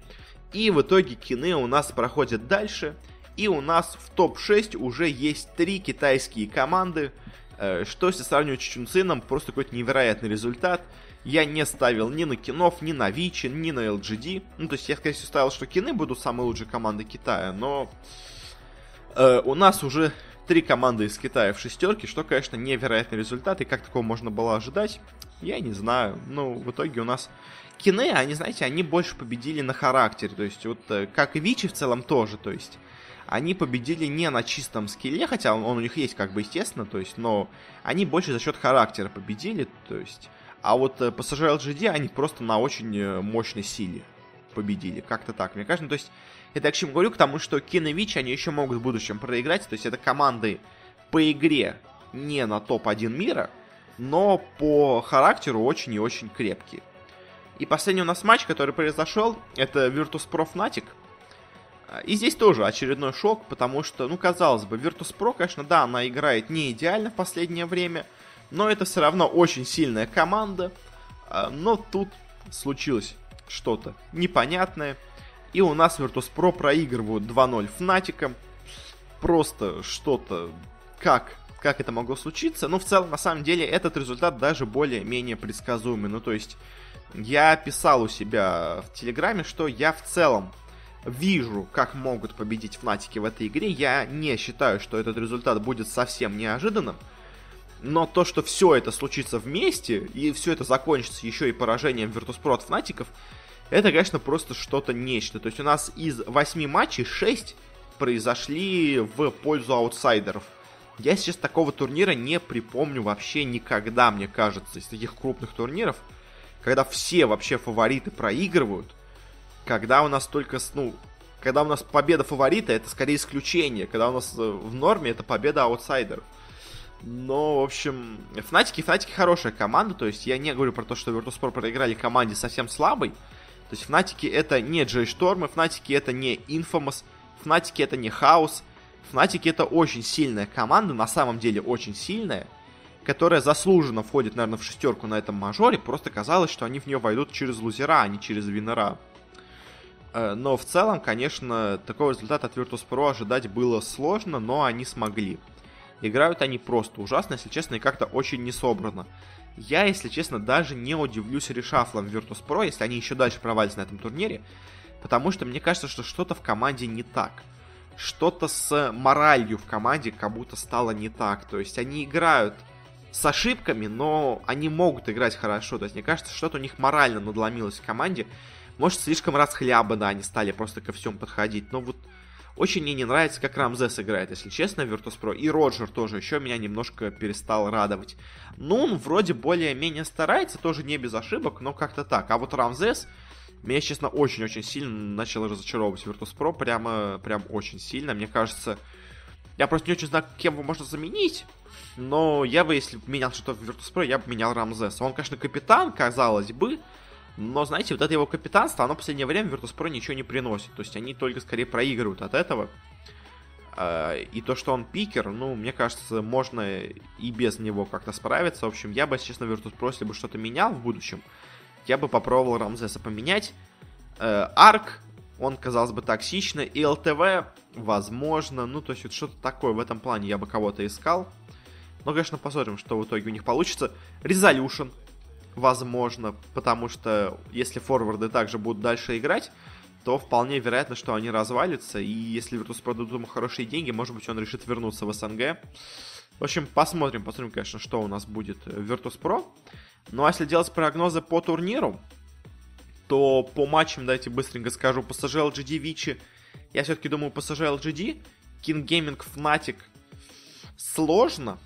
И в итоге Keen ы у нас проходят дальше. И у нас в топ-6 уже есть три китайские команды. Э, что если сравнивать с Чунцином, просто какой-то невероятный результат. Я не ставил ни на Keen ов, ни на Vici, ни на LGD. Ну, то есть я, скорее всего, ставил, что Keen ы будут самой лучшей командой Китая, но э, у нас уже три команды из Китая в шестерке, что, конечно, невероятный результат, и как такого можно было ожидать, я не знаю. Ну, в итоге у нас Кине, они, знаете, они больше победили на характере, то есть вот э, как и Вичи в целом тоже, то есть они победили не на чистом скилле, хотя он, он у них есть как бы естественно, то есть, но они больше за счет характера победили, то есть, а вот э, PSG LGD они просто на очень э, мощной силе победили, как-то так, мне кажется, ну, то есть, это к чему говорю, к тому, что Кин и Вичи, они еще могут в будущем проиграть, то есть это команды по игре не на топ-1 мира, но по характеру очень и очень крепкие. И последний у нас матч, который произошел, это Virtus.pro Fnatic. А, и здесь тоже очередной шок, потому что, ну, казалось бы, Virtus.pro, конечно, да, она играет не идеально в последнее время, но это все равно очень сильная команда. А, но тут случилось что-то непонятное. И у нас Virtus.pro проигрывают 2-0 Fnatic. Просто что-то... Как? Как это могло случиться? Ну, в целом, на самом деле, этот результат даже более-менее предсказуемый. Ну, то есть, я писал у себя в Телеграме, что я в целом вижу, как могут победить Фнатики в этой игре. Я не считаю, что этот результат будет совсем неожиданным. Но то, что все это случится вместе, и все это закончится еще и поражением Virtus.pro от Фнатиков, это, конечно, просто что-то нечто. То есть у нас из 8 матчей 6 произошли в пользу аутсайдеров. Я сейчас такого турнира не припомню вообще никогда, мне кажется, из таких крупных турниров когда все вообще фавориты проигрывают, когда у нас только, ну, когда у нас победа фаворита, это скорее исключение, когда у нас э, в норме это победа аутсайдеров. Но, в общем, Fnatic и, Fnatic и хорошая команда, то есть я не говорю про то, что Virtus.pro проиграли команде совсем слабой. То есть Fnatic и это не J.Storm ы, Fnatic и это не Infamous, Fnatic и это не Chaos. Fnatic и это очень сильная команда, на самом деле очень сильная, которая заслуженно входит, наверное, в шестерку на этом мажоре. Просто казалось, что они в нее войдут через loser а, а не через winner а. Э, но в целом, конечно, такой результат от Virtus.pro ожидать было сложно, но они смогли. Играют они просто ужасно, если честно, и как-то очень несобранно. Я, если честно, даже не удивлюсь решафлом Virtus.pro, если они еще дальше провалятся на этом турнире, потому что мне кажется, что что-то в команде не так. Что-то с моралью в команде как будто стало не так. То есть они играют с ошибками, но они могут играть хорошо. То есть мне кажется, что-то у них морально надломилось в команде. Может, слишком расхлябанно они стали просто ко всему подходить. Но вот очень мне не нравится, как Рамзес играет, если честно, в Virtus.pro. И Роджер тоже еще меня немножко перестал радовать. Ну, он вроде более-менее старается, тоже не без ошибок, но как-то так. А вот Рамзес меня, честно, очень-очень сильно начал разочаровывать Virtus.pro. Прямо, прям очень сильно. Мне кажется, я просто не очень знаю, кем его можно заменить. Но я бы, если бы менял что-то в Virtus.pro, я бы менял Рамзеса. Он, конечно, капитан, казалось бы. Но, знаете, вот это его капитанство, оно в последнее время Virtus.pro ничего не приносит. То есть они только скорее проигрывают от этого. А, и то, что он пикер, ну, мне кажется, можно и без него как-то справиться. В общем, я бы, честно, Virtus.pro, если бы что-то менял в будущем, я бы попробовал Рамзеса поменять. Э, Арк, он, казалось бы, токсичный. И ЛТВ, возможно, ну, то есть вот что-то такое в этом плане я бы кого-то искал. Но, конечно, посмотрим, что в итоге у них получится. Резолюшн, возможно, потому что если форварды также будут дальше играть, то вполне вероятно, что они развалятся, и если Virtus продадут ему хорошие деньги, может быть, он решит вернуться в СНГ. В общем, посмотрим, посмотрим, конечно, что у нас будет в Virtus.pro. Ну, а если делать прогнозы по турниру, то по матчам, давайте быстренько скажу, PSG LGD Вичи, я все-таки думаю, PSG LGD, King Gaming Fnatic сложно,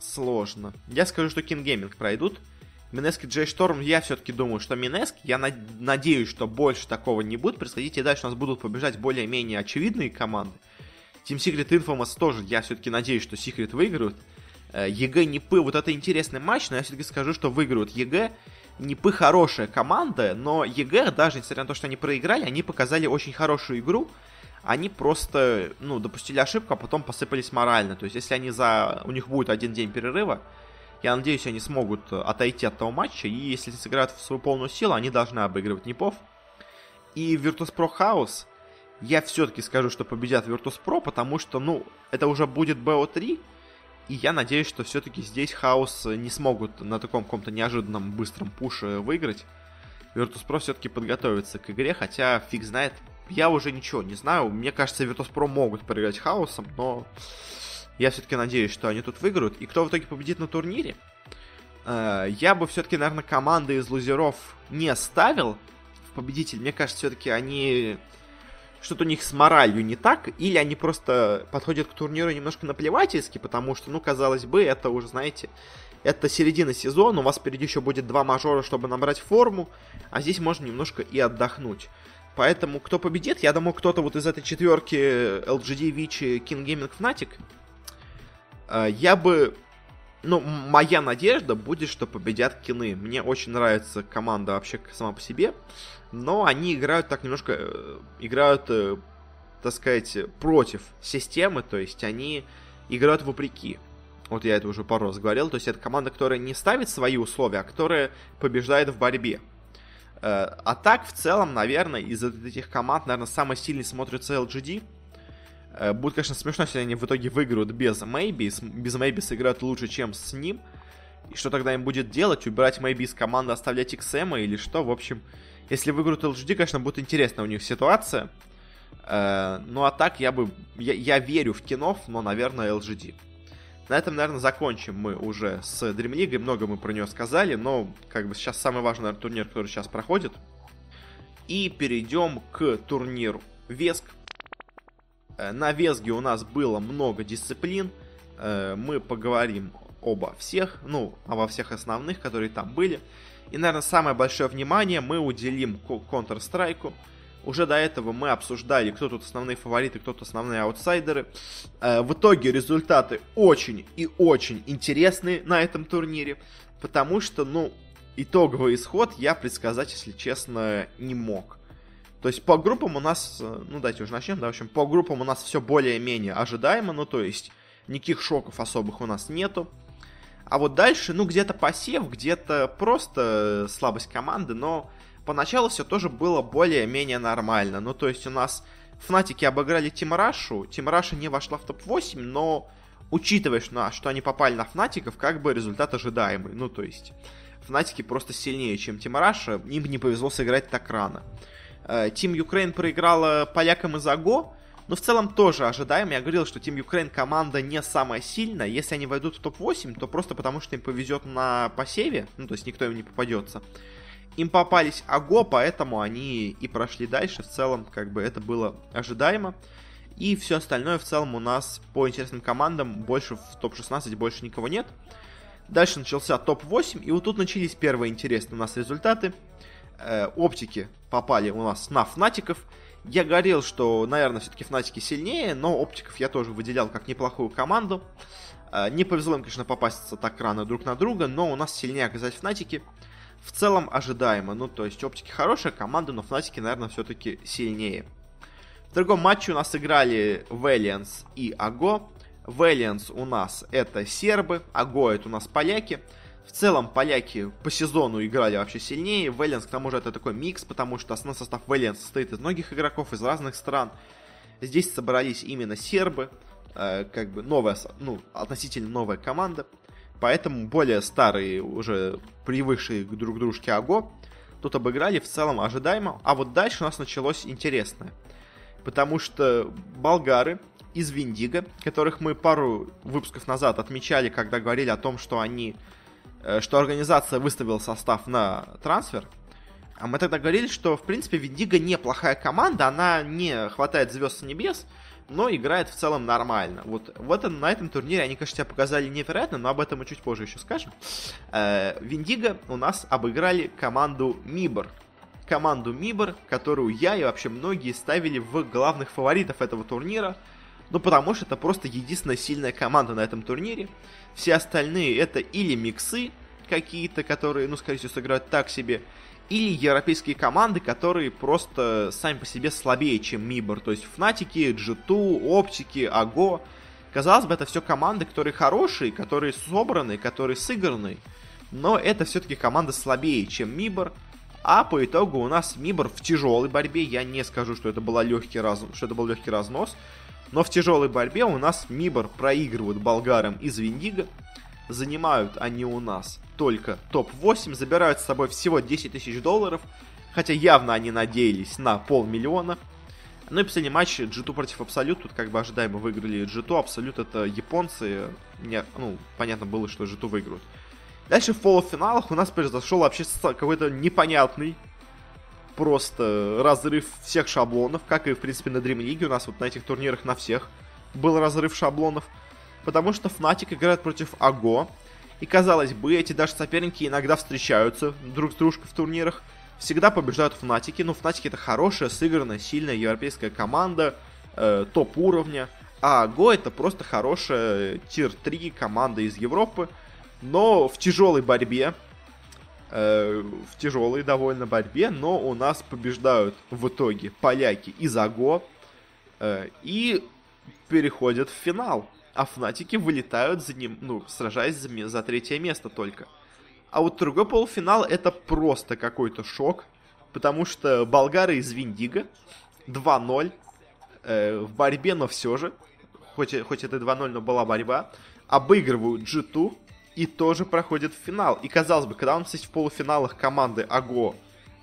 сложно. Я скажу, что King Gaming пройдут, Минески Джей Шторм, я все-таки думаю, что Минески, я над... надеюсь, что больше такого не будет происходить, и дальше у нас будут побеждать более-менее очевидные команды. Team Secret Infamous тоже, я все-таки надеюсь, что Secret выиграют. EG NiP ы, вот это интересный матч, но я все-таки скажу, что выиграют EG. NiP ы хорошая команда, но EG, даже несмотря на то, что они проиграли, они показали очень хорошую игру. Они просто, ну, допустили ошибку, а потом посыпались морально. То есть, если они за... У них будет один день перерыва, я надеюсь, они смогут э, отойти от того матча, и если сыграют в свою полную силу, они должны обыгрывать Непов. И Virtus.pro House, я все-таки скажу, что победят Virtus.pro, потому что, ну, это уже будет BO3, и я надеюсь, что все-таки здесь Хаус не смогут на таком каком-то неожиданном быстром пуше выиграть. Virtus.pro все-таки подготовится к игре, хотя фиг знает, я уже ничего не знаю. Мне кажется, Virtus.pro могут проиграть Хаусом, но я все-таки надеюсь, что они тут выиграют. И кто в итоге победит на турнире? Э, я бы все-таки, наверное, команды из лузеров не ставил в победитель. Мне кажется, все-таки они... Что-то у них с моралью не так, или они просто подходят к турниру немножко наплевательски, потому что, ну, казалось бы, это уже, знаете, это середина сезона, у вас впереди еще будет два мажора, чтобы набрать форму, а здесь можно немножко и отдохнуть. Поэтому кто победит, я думаю, кто-то вот из этой четверки LGD, Vici, King Gaming, Fnatic, я бы... Ну, моя надежда будет, что победят кины. Мне очень нравится команда вообще сама по себе, но они играют так немножко... Э, играют, э, так сказать, против системы, то есть они играют вопреки. Вот я это уже пару раз говорил. То есть это команда, которая не ставит свои условия, а которая побеждает в борьбе. А так, в целом, наверное, из этих команд, наверное, самый сильный смотрится LGD. Э, будет, конечно, смешно, если они в итоге выиграют без Maybe. Без Maybe сыграют лучше, чем с ним. И что тогда им будет делать? Убирать Maybe из команды, оставлять XM или что? В общем, если выиграют LGD, конечно, будет интересна у них ситуация. Э, ну а так я бы... Я, я верю в кинов, но, наверное, LGD. На этом, наверное, закончим мы уже с Dream League. Много мы про нее сказали, но как бы сейчас самый важный турнир, который сейчас проходит. И перейдем к турниру Веск, на Весге у нас было много дисциплин. Э, мы поговорим обо всех, ну, обо всех основных, которые там были. И, наверное, самое большое внимание мы уделим Counter-Strike. Уже до этого мы обсуждали, кто тут основные фавориты, кто тут основные аутсайдеры. Э, в итоге результаты очень и очень интересные на этом турнире. Потому что, ну, итоговый исход я предсказать, если честно, не мог. То есть по группам у нас, э, ну давайте уже начнем, да, в общем, по группам у нас все более-менее ожидаемо, ну то есть никаких шоков особых у нас нету. А вот дальше, ну где-то посев, где-то просто слабость команды, но поначалу все тоже было более-менее нормально. Ну то есть у нас Фнатики обыграли Тимрашу, Тимраша не вошла в топ-8, но учитывая, что, что они попали на Fnatic ов, как бы результат ожидаемый. Ну то есть Fnatic и просто сильнее, чем Team Russia, им не повезло сыграть так рано. Team Ukraine проиграла полякам из AGO, но в целом тоже ожидаемо. Я говорил, что Team Ukraine команда не самая сильная. Если они войдут в топ-8, то просто потому, что им повезет на посеве. Ну, то есть никто им не попадется. Им попались AGO, поэтому они и прошли дальше. В целом, как бы это было ожидаемо. И все остальное в целом у нас по интересным командам больше в топ-16 больше никого нет. Дальше начался топ-8, и вот тут начались первые интересные у нас результаты. Э, оптики попали у нас на Фнатиков. Я говорил, что, наверное, все-таки Фнатики сильнее, но Оптиков я тоже выделял как неплохую команду. Э, не повезло им, конечно, попасться так рано друг на друга, но у нас сильнее оказались Фнатики. В целом ожидаемо. Ну, то есть Оптики хорошая команда, но Фнатики, наверное, все-таки сильнее. В другом матче у нас играли Valiance и Аго. Valiance у нас это сербы, Аго это у нас поляки. В целом, поляки по сезону играли вообще сильнее. Вэлленс, к тому же, это такой микс, потому что основной состав Вэлленс состоит из многих игроков из разных стран. Здесь собрались именно сербы, э, как бы новая, ну, относительно новая команда. Поэтому более старые, уже привыкшие к друг дружке АГО, тут обыграли в целом ожидаемо. А вот дальше у нас началось интересное. Потому что болгары из Виндиго, которых мы пару выпусков назад отмечали, когда говорили о том, что они что организация выставила состав на трансфер, а мы тогда говорили, что, в принципе, Виндиго неплохая команда, она не хватает звезд с небес, но играет в целом нормально. Вот в этом, на этом турнире они, конечно, себя показали невероятно, но об этом мы чуть позже еще скажем. Э, Виндиго у нас обыграли команду Мибор. Команду Мибор, которую я и вообще многие ставили в главных фаворитов этого турнира. Ну, потому что это просто единственная сильная команда на этом турнире. Все остальные это или миксы какие-то, которые, ну, скорее всего, сыграют так себе, или европейские команды, которые просто сами по себе слабее, чем Мибор. То есть Фнатики, G2, Оптики, Аго. Казалось бы, это все команды, которые хорошие, которые собраны, которые сыграны. Но это все-таки команда слабее, чем Мибор. А по итогу у нас Мибор в тяжелой борьбе. Я не скажу, что это, была легкий раз... что это был легкий разнос. Но в тяжелой борьбе у нас Мибор проигрывают болгарам из Виндиго. Занимают они у нас только топ-8, забирают с собой всего 10 тысяч долларов. Хотя явно они надеялись на полмиллиона. Ну и последний матч G2 против Абсолют. Тут как бы ожидаемо выиграли G2. Абсолют это японцы. Не, ну, понятно было, что G2 выиграют. Дальше в полуфиналах у нас произошел вообще какой-то непонятный просто разрыв всех шаблонов, как и, в принципе, на Dream League. У нас вот на этих турнирах на всех был разрыв шаблонов. Потому что Fnatic играет против АГО. И, казалось бы, эти даже соперники иногда встречаются друг с дружкой в турнирах. Всегда побеждают Fnatic и. Ну, Fnatic и это хорошая, сыгранная, сильная европейская команда э, топ-уровня. А AGO это просто хорошая tier-3 команда из Европы. Но в тяжелой борьбе Э, в тяжелой довольно борьбе, но у нас побеждают в итоге поляки из AGO э, и переходят в финал. А Fnatic и вылетают за ним, ну, сражаясь за, за третье место только. А вот другой полуфинал это просто какой-то шок, потому что болгары из Виндиго 2-0 э, в борьбе, но все же, хоть, хоть это 2-0, но была борьба, обыгрывают G2 и тоже проходит в финал. И казалось бы, когда он нас в полуфиналах команды АГО,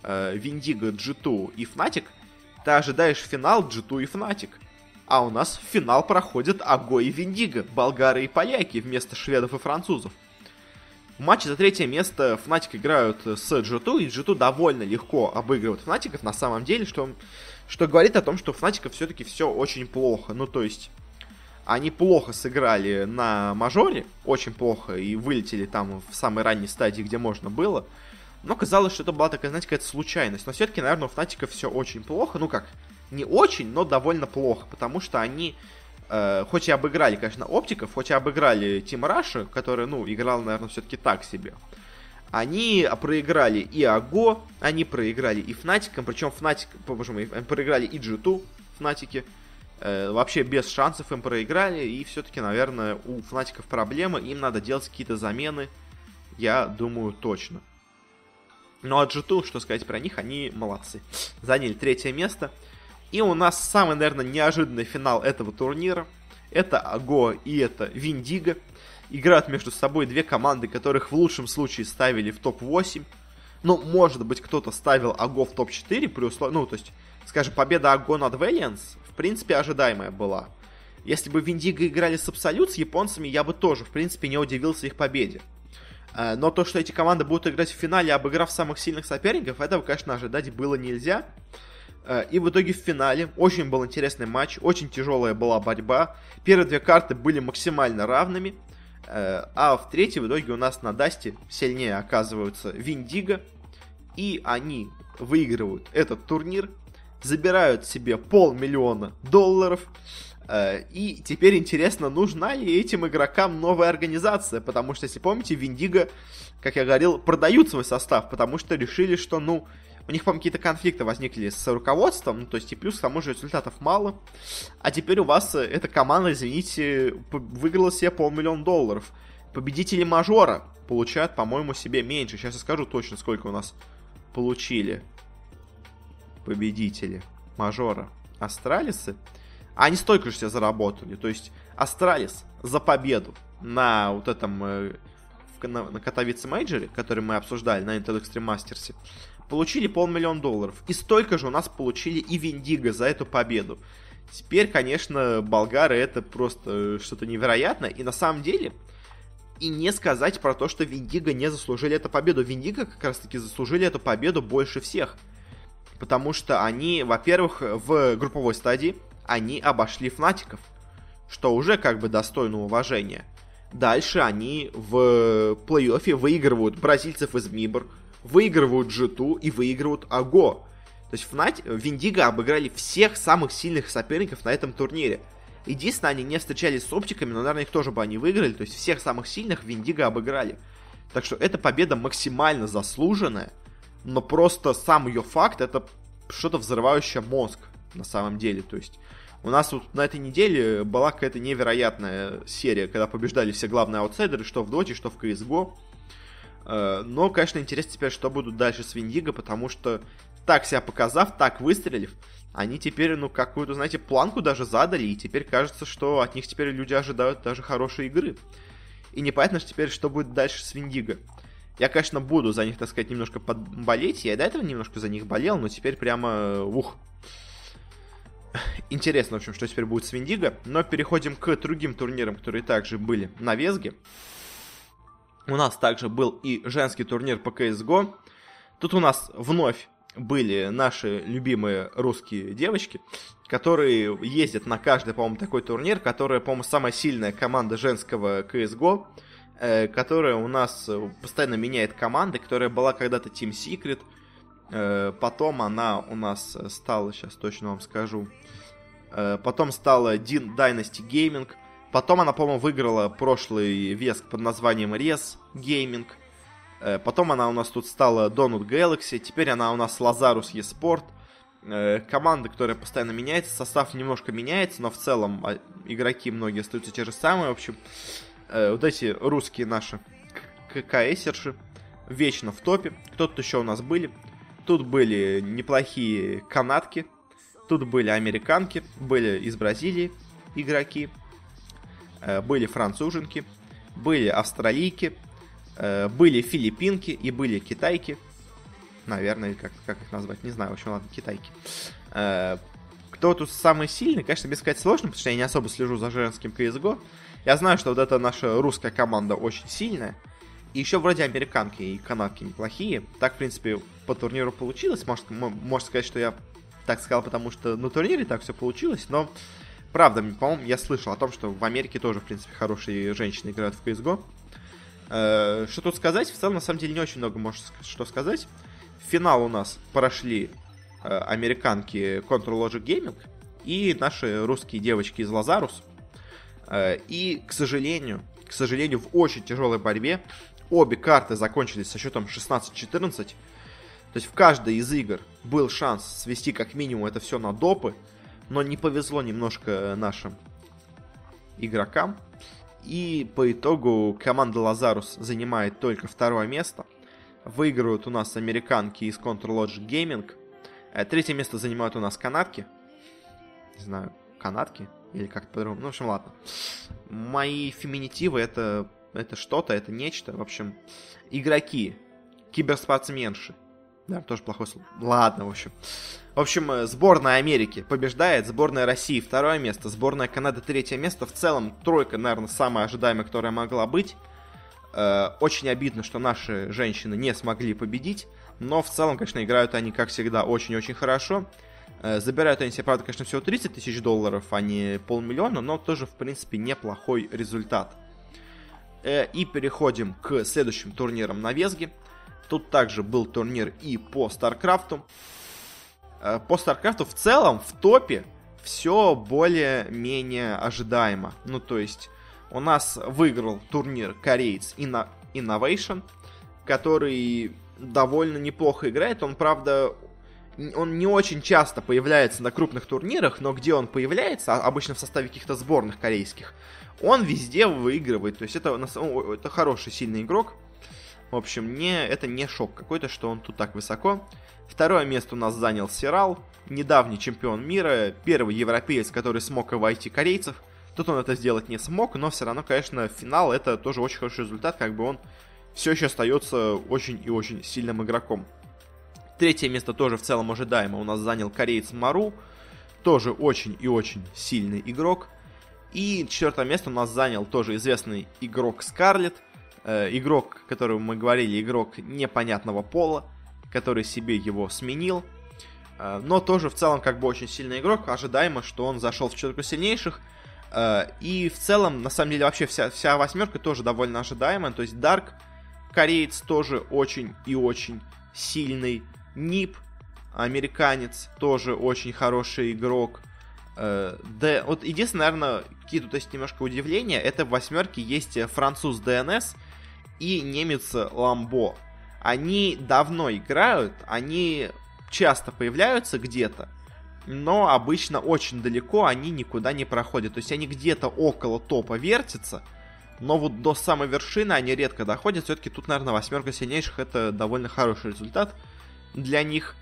э, Виндиго, G2 и Fnatic, ты ожидаешь финал G2 и Fnatic. А у нас в финал проходят АГО и Виндиго, болгары и поляки вместо шведов и французов. В матче за третье место Fnatic играют с G2, и G2 довольно легко обыгрывают Fnatic на самом деле, что, что говорит о том, что у Fnatic все-таки все очень плохо. Ну, то есть, они плохо сыграли на мажоре, очень плохо, и вылетели там в самой ранней стадии, где можно было. Но казалось, что это была такая, знаете, какая-то случайность. Но все-таки, наверное, у Фнатика все очень плохо. Ну как, не очень, но довольно плохо. Потому что они, э, хоть и обыграли, конечно, оптиков, хоть и обыграли Тим Раша, который, ну, играл, наверное, все-таки так себе. Они проиграли и АГО, они проиграли и Фнатикам, причем Фнатик, боже мой, проиграли и G2, Фнатики. Э, вообще без шансов им проиграли, и все-таки, наверное, у Фнатиков проблемы, им надо делать какие-то замены, я думаю, точно. Ну а G2, что сказать про них, они молодцы. Заняли третье место. И у нас самый, наверное, неожиданный финал этого турнира. Это АГО и это Виндиго играют между собой две команды, которых в лучшем случае ставили в топ-8. Ну, может быть, кто-то ставил АГО в топ-4 при условии... Ну, то есть, скажем, победа АГО над Valiance, принципе, ожидаемая была. Если бы Виндиго играли с Абсолют, с японцами, я бы тоже, в принципе, не удивился их победе. Э, но то, что эти команды будут играть в финале, обыграв самых сильных соперников, этого, конечно, ожидать было нельзя. Э, и в итоге в финале очень был интересный матч, очень тяжелая была борьба. Первые две карты были максимально равными. Э, а в третьей в итоге у нас на Дасте сильнее оказываются Виндиго. И они выигрывают этот турнир, забирают себе полмиллиона долларов. Э, и теперь интересно, нужна ли этим игрокам новая организация, потому что, если помните, Виндиго, как я говорил, продают свой состав, потому что решили, что, ну, у них, по-моему, какие-то конфликты возникли с руководством, ну, то есть и плюс к тому же результатов мало. А теперь у вас э, эта команда, извините, выиграла себе полмиллиона долларов. Победители мажора получают, по-моему, себе меньше. Сейчас я скажу точно, сколько у нас получили победители мажора. Astralis ы. Они столько же себе заработали. То есть Astralis за победу на вот этом э, на, на Katowice Major е, который мы обсуждали на Intel Extreme Masters, получили полмиллиона долларов. И столько же у нас получили и Windigo за эту победу. Теперь, конечно, болгары это просто что-то невероятное. И на самом деле, и не сказать про то, что Виндиго не заслужили эту победу. Виндиго как раз-таки заслужили эту победу больше всех. Потому что они, во-первых, в групповой стадии они обошли Фнатиков. Что уже как бы достойно уважения. Дальше они в плей-оффе выигрывают бразильцев из Мибр, выигрывают G2 и выигрывают АГО. То есть Fnatic, Виндиго обыграли всех самых сильных соперников на этом турнире. Единственное, они не встречались с оптиками, но, наверное, их тоже бы они выиграли. То есть всех самых сильных Виндиго обыграли. Так что эта победа максимально заслуженная. Но просто сам ее факт это что-то взрывающее мозг на самом деле. То есть у нас вот на этой неделе была какая-то невероятная серия, когда побеждали все главные аутсайдеры, что в Доте, что в CSGO. Э, но, конечно, интересно теперь, что будут дальше с Виндиго, потому что так себя показав, так выстрелив, они теперь, ну, какую-то, знаете, планку даже задали, и теперь кажется, что от них теперь люди ожидают даже хорошей игры. И непонятно что теперь, что будет дальше с Виндиго. Я, конечно, буду за них, так сказать, немножко болеть. Я и до этого немножко за них болел, но теперь прямо, ух. Интересно, в общем, что теперь будет с Виндиго. Но переходим к другим турнирам, которые также были на Везге. У нас также был и женский турнир по CSGO. Тут у нас вновь были наши любимые русские девочки, которые ездят на каждый, по-моему, такой турнир, которая, по-моему, самая сильная команда женского CSGO, э, которая у нас постоянно меняет команды, которая была когда-то Team Secret, э, потом она у нас стала, сейчас точно вам скажу, э, потом стала Dynasty Gaming, Потом она, по-моему, выиграла прошлый веск под названием Res Gaming. Э, потом она у нас тут стала Donut Galaxy. Теперь она у нас Lazarus eSport. Э, команда, которая постоянно меняется. Состав немножко меняется, но в целом а, игроки многие остаются те же самые. В общем, э, вот эти русские наши КСерши вечно в топе. Кто-то еще у нас были. Тут были неплохие канадки. Тут были американки. Были из Бразилии игроки. Э, были француженки, были австралийки, э, были филиппинки и были китайки. Наверное, как, как их назвать, не знаю, в общем, ладно, китайки. Э, кто тут самый сильный, конечно, без сказать сложно, потому что я не особо слежу за женским CSGO. Я знаю, что вот эта наша русская команда очень сильная. И еще вроде американки и канадки неплохие. Так, в принципе, по турниру получилось. Может, можно сказать, что я так сказал, потому что на турнире так все получилось, но Правда, по-моему, я слышал о том, что в Америке тоже, в принципе, хорошие женщины играют в CSGO. Э, что тут сказать? В целом, на самом деле, не очень много может что сказать. В финал у нас прошли э, американки Control Logic Gaming и наши русские девочки из Lazarus. Э, и, к сожалению, к сожалению, в очень тяжелой борьбе Обе карты закончились со счетом 16-14. То есть в каждой из игр был шанс свести как минимум это все на допы, но не повезло немножко нашим игрокам. И по итогу команда Лазарус занимает только второе место. Выигрывают у нас американки из Control Logic Gaming. Э, третье место занимают у нас канадки. Не знаю, канадки? Или как-то по-другому. Ну, в общем, ладно. Мои феминитивы это, это что-то, это нечто. В общем, игроки, киберспортсменши. Да, тоже плохое слово. Ладно, в общем. В общем, э, сборная Америки побеждает, сборная России второе место, сборная Канады третье место. В целом, тройка, наверное, самая ожидаемая, которая могла быть. Э, очень обидно, что наши женщины не смогли победить. Но в целом, конечно, играют они, как всегда, очень-очень хорошо. Э, забирают они себе, правда, конечно, всего 30 тысяч долларов, а не полмиллиона, но тоже, в принципе, неплохой результат. Э, и переходим к следующим турнирам на WESG е. Тут также был турнир и по StarCraft у. Э, по StarCraft у в целом в топе все более-менее ожидаемо. Ну, то есть, у нас выиграл турнир кореец Innovation, который довольно неплохо играет. Он, правда, он не очень часто появляется на крупных турнирах, но где он появляется, а, обычно в составе каких-то сборных корейских, он везде выигрывает. То есть это, это хороший, сильный игрок. В общем, не, это не шок какой-то, что он тут так высоко. Второе место у нас занял Сирал, недавний чемпион мира, первый европеец, который смог войти корейцев. Тут он это сделать не смог, но все равно, конечно, финал это тоже очень хороший результат, как бы он все еще остается очень и очень сильным игроком. Третье место тоже в целом ожидаемо у нас занял кореец Мару. Тоже очень и очень сильный игрок. И четвертое место у нас занял тоже известный игрок Скарлет. Э, игрок, которого мы говорили, игрок непонятного пола, который себе его сменил. Э, но тоже в целом как бы очень сильный игрок. Ожидаемо, что он зашел в четверку сильнейших. Э, и в целом, на самом деле, вообще вся, вся восьмерка тоже довольно ожидаемая. То есть Дарк, кореец, тоже очень и очень сильный. Нип, американец, тоже очень хороший игрок. Э, да, вот единственное, наверное, какие тут есть немножко удивления, это в восьмерке есть француз ДНС и немец Ламбо. Они давно играют, они часто появляются где-то, но обычно очень далеко они никуда не проходят. То есть они где-то около топа вертятся, но вот до самой вершины они редко доходят. Все-таки тут, наверное, восьмерка сильнейших это довольно хороший результат для них.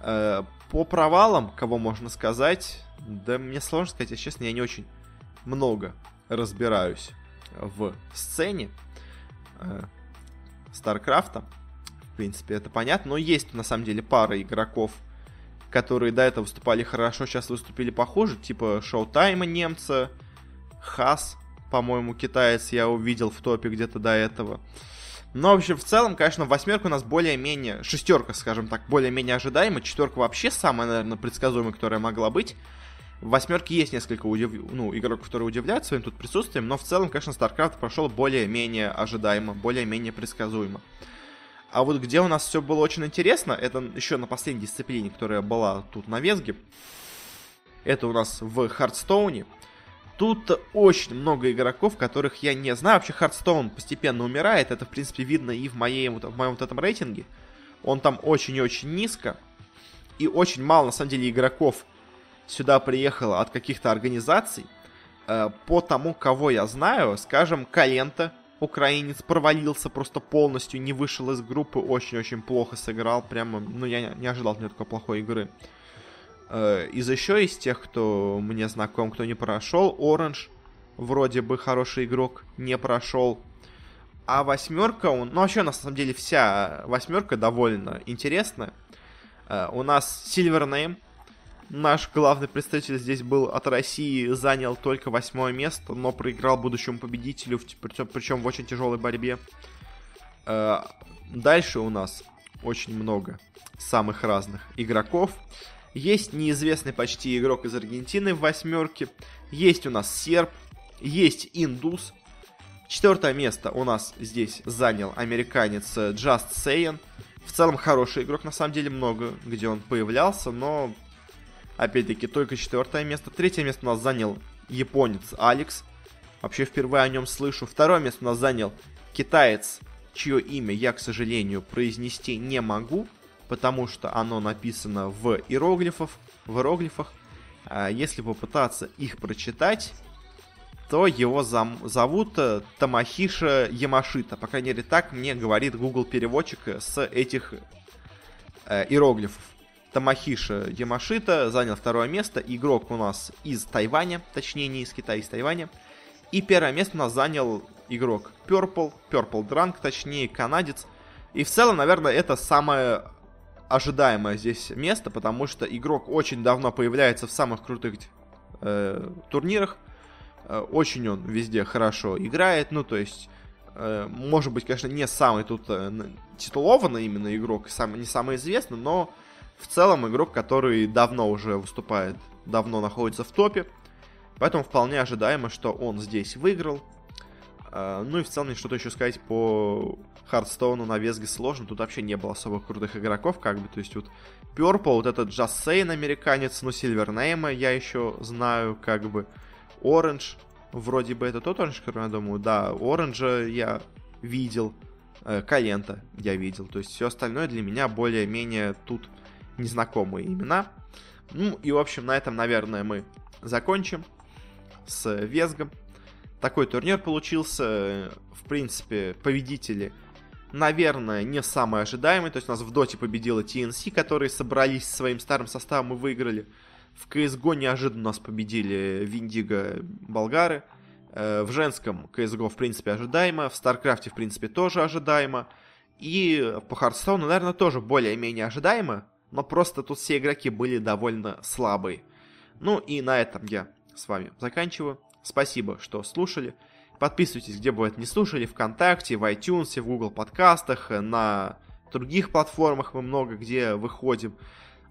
Э, по провалам, кого можно сказать, да мне сложно сказать, если честно, я не очень много разбираюсь в сцене э, Старкрафта. В принципе, это понятно, но есть на самом деле пара игроков, которые до этого выступали хорошо, сейчас выступили похуже, типа Шоутайма немца, Хас, по-моему, китаец я увидел в топе где-то до этого. Но, в общем, в целом, конечно, восьмерка у нас более-менее, шестерка, скажем так, более-менее ожидаемая. Четверка вообще самая, наверное, предсказуемая, которая могла быть. В восьмерке есть несколько удив... ну, игроков, которые удивляют своим тут присутствием, но в целом, конечно, StarCraft прошел более-менее ожидаемо, более-менее предсказуемо. А вот где у нас все было очень интересно, это еще на последней дисциплине, которая была тут на WESG е. Это у нас в Hearthstone е. Тут очень много игроков, которых я не знаю. Вообще, Hearthstone постепенно умирает. Это, в принципе, видно и в, моей, в моем вот этом рейтинге. Он там очень и очень низко. И очень мало, на самом деле, игроков сюда приехало от каких-то организаций. Э, по тому, кого я знаю, скажем, Калента, украинец, провалился просто полностью, не вышел из группы, очень-очень плохо сыграл. Прямо, ну, я не ожидал от него такой плохой игры. Э, из еще из тех, кто мне знаком, кто не прошел, Оранж вроде бы хороший игрок, не прошел. А восьмерка, ну вообще на самом деле вся восьмерка довольно интересная. Э, у нас Silver наш главный представитель здесь был от России, занял только восьмое место, но проиграл будущему победителю, причем, причем в очень тяжелой борьбе. Э, дальше у нас очень много самых разных игроков. Есть неизвестный почти игрок из Аргентины в восьмерке. Есть у нас серб. Есть индус. Четвертое место у нас здесь занял американец Just Saying. В целом хороший игрок, на самом деле много, где он появлялся, но опять-таки только четвертое место. Третье место у нас занял японец Алекс. Вообще впервые о нем слышу. Второе место у нас занял китаец чье имя я, к сожалению, произнести не могу, потому что оно написано в иероглифах, в иероглифах. А если попытаться их прочитать, то его зам- зовут э, Тамахиша Ямашита. По крайней мере, так мне говорит Google переводчик с этих э, иероглифов. Тамахиша Ямашита занял второе место. Игрок у нас из Тайваня, точнее не из Китая, из Тайваня. И первое место у нас занял игрок Purple, Purple Drunk, точнее канадец. И в целом, наверное, это самое ожидаемое здесь место, потому что игрок очень давно появляется в самых крутых э, турнирах. Э, очень он везде хорошо играет, ну то есть, э, может быть, конечно, не самый тут э, титулованный именно игрок, сам, не самый известный, но в целом игрок, который давно уже выступает, давно находится в топе. Поэтому вполне ожидаемо, что он здесь выиграл. А, ну и в целом что-то еще сказать по Хардстоуну на Весге сложно. Тут вообще не было особо крутых игроков, как бы. То есть вот Purple, вот этот Джассейн американец, ну Сильвернейма я еще знаю, как бы. Оранж, вроде бы это тот Оранж, который я думаю, да, Оранжа я видел. Э, Калента я видел. То есть все остальное для меня более-менее тут незнакомые имена. Ну и, в общем, на этом, наверное, мы закончим с Везгом. Такой турнир получился. В принципе, победители, наверное, не самые ожидаемые. То есть у нас в Доте победила TNC, которые собрались своим старым составом и выиграли. В CSGO неожиданно нас победили Виндиго болгары. Э, в женском CSGO, в принципе, ожидаемо. В StarCraft, в принципе, тоже ожидаемо. И по Хардстоуну, наверное, тоже более-менее ожидаемо. Но просто тут все игроки были довольно слабые. Ну и на этом я с вами заканчиваю. Спасибо, что слушали. Подписывайтесь, где бы это не слушали, ВКонтакте, в iTunes, в Google подкастах, на других платформах мы много где выходим.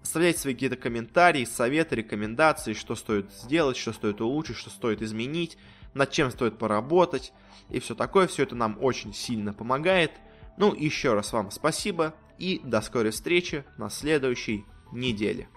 Оставляйте свои какие-то комментарии, советы, рекомендации, что стоит сделать, что стоит улучшить, что стоит изменить, над чем стоит поработать и все такое. Все это нам очень сильно помогает. Ну, еще раз вам спасибо и до скорой встречи на следующей неделе.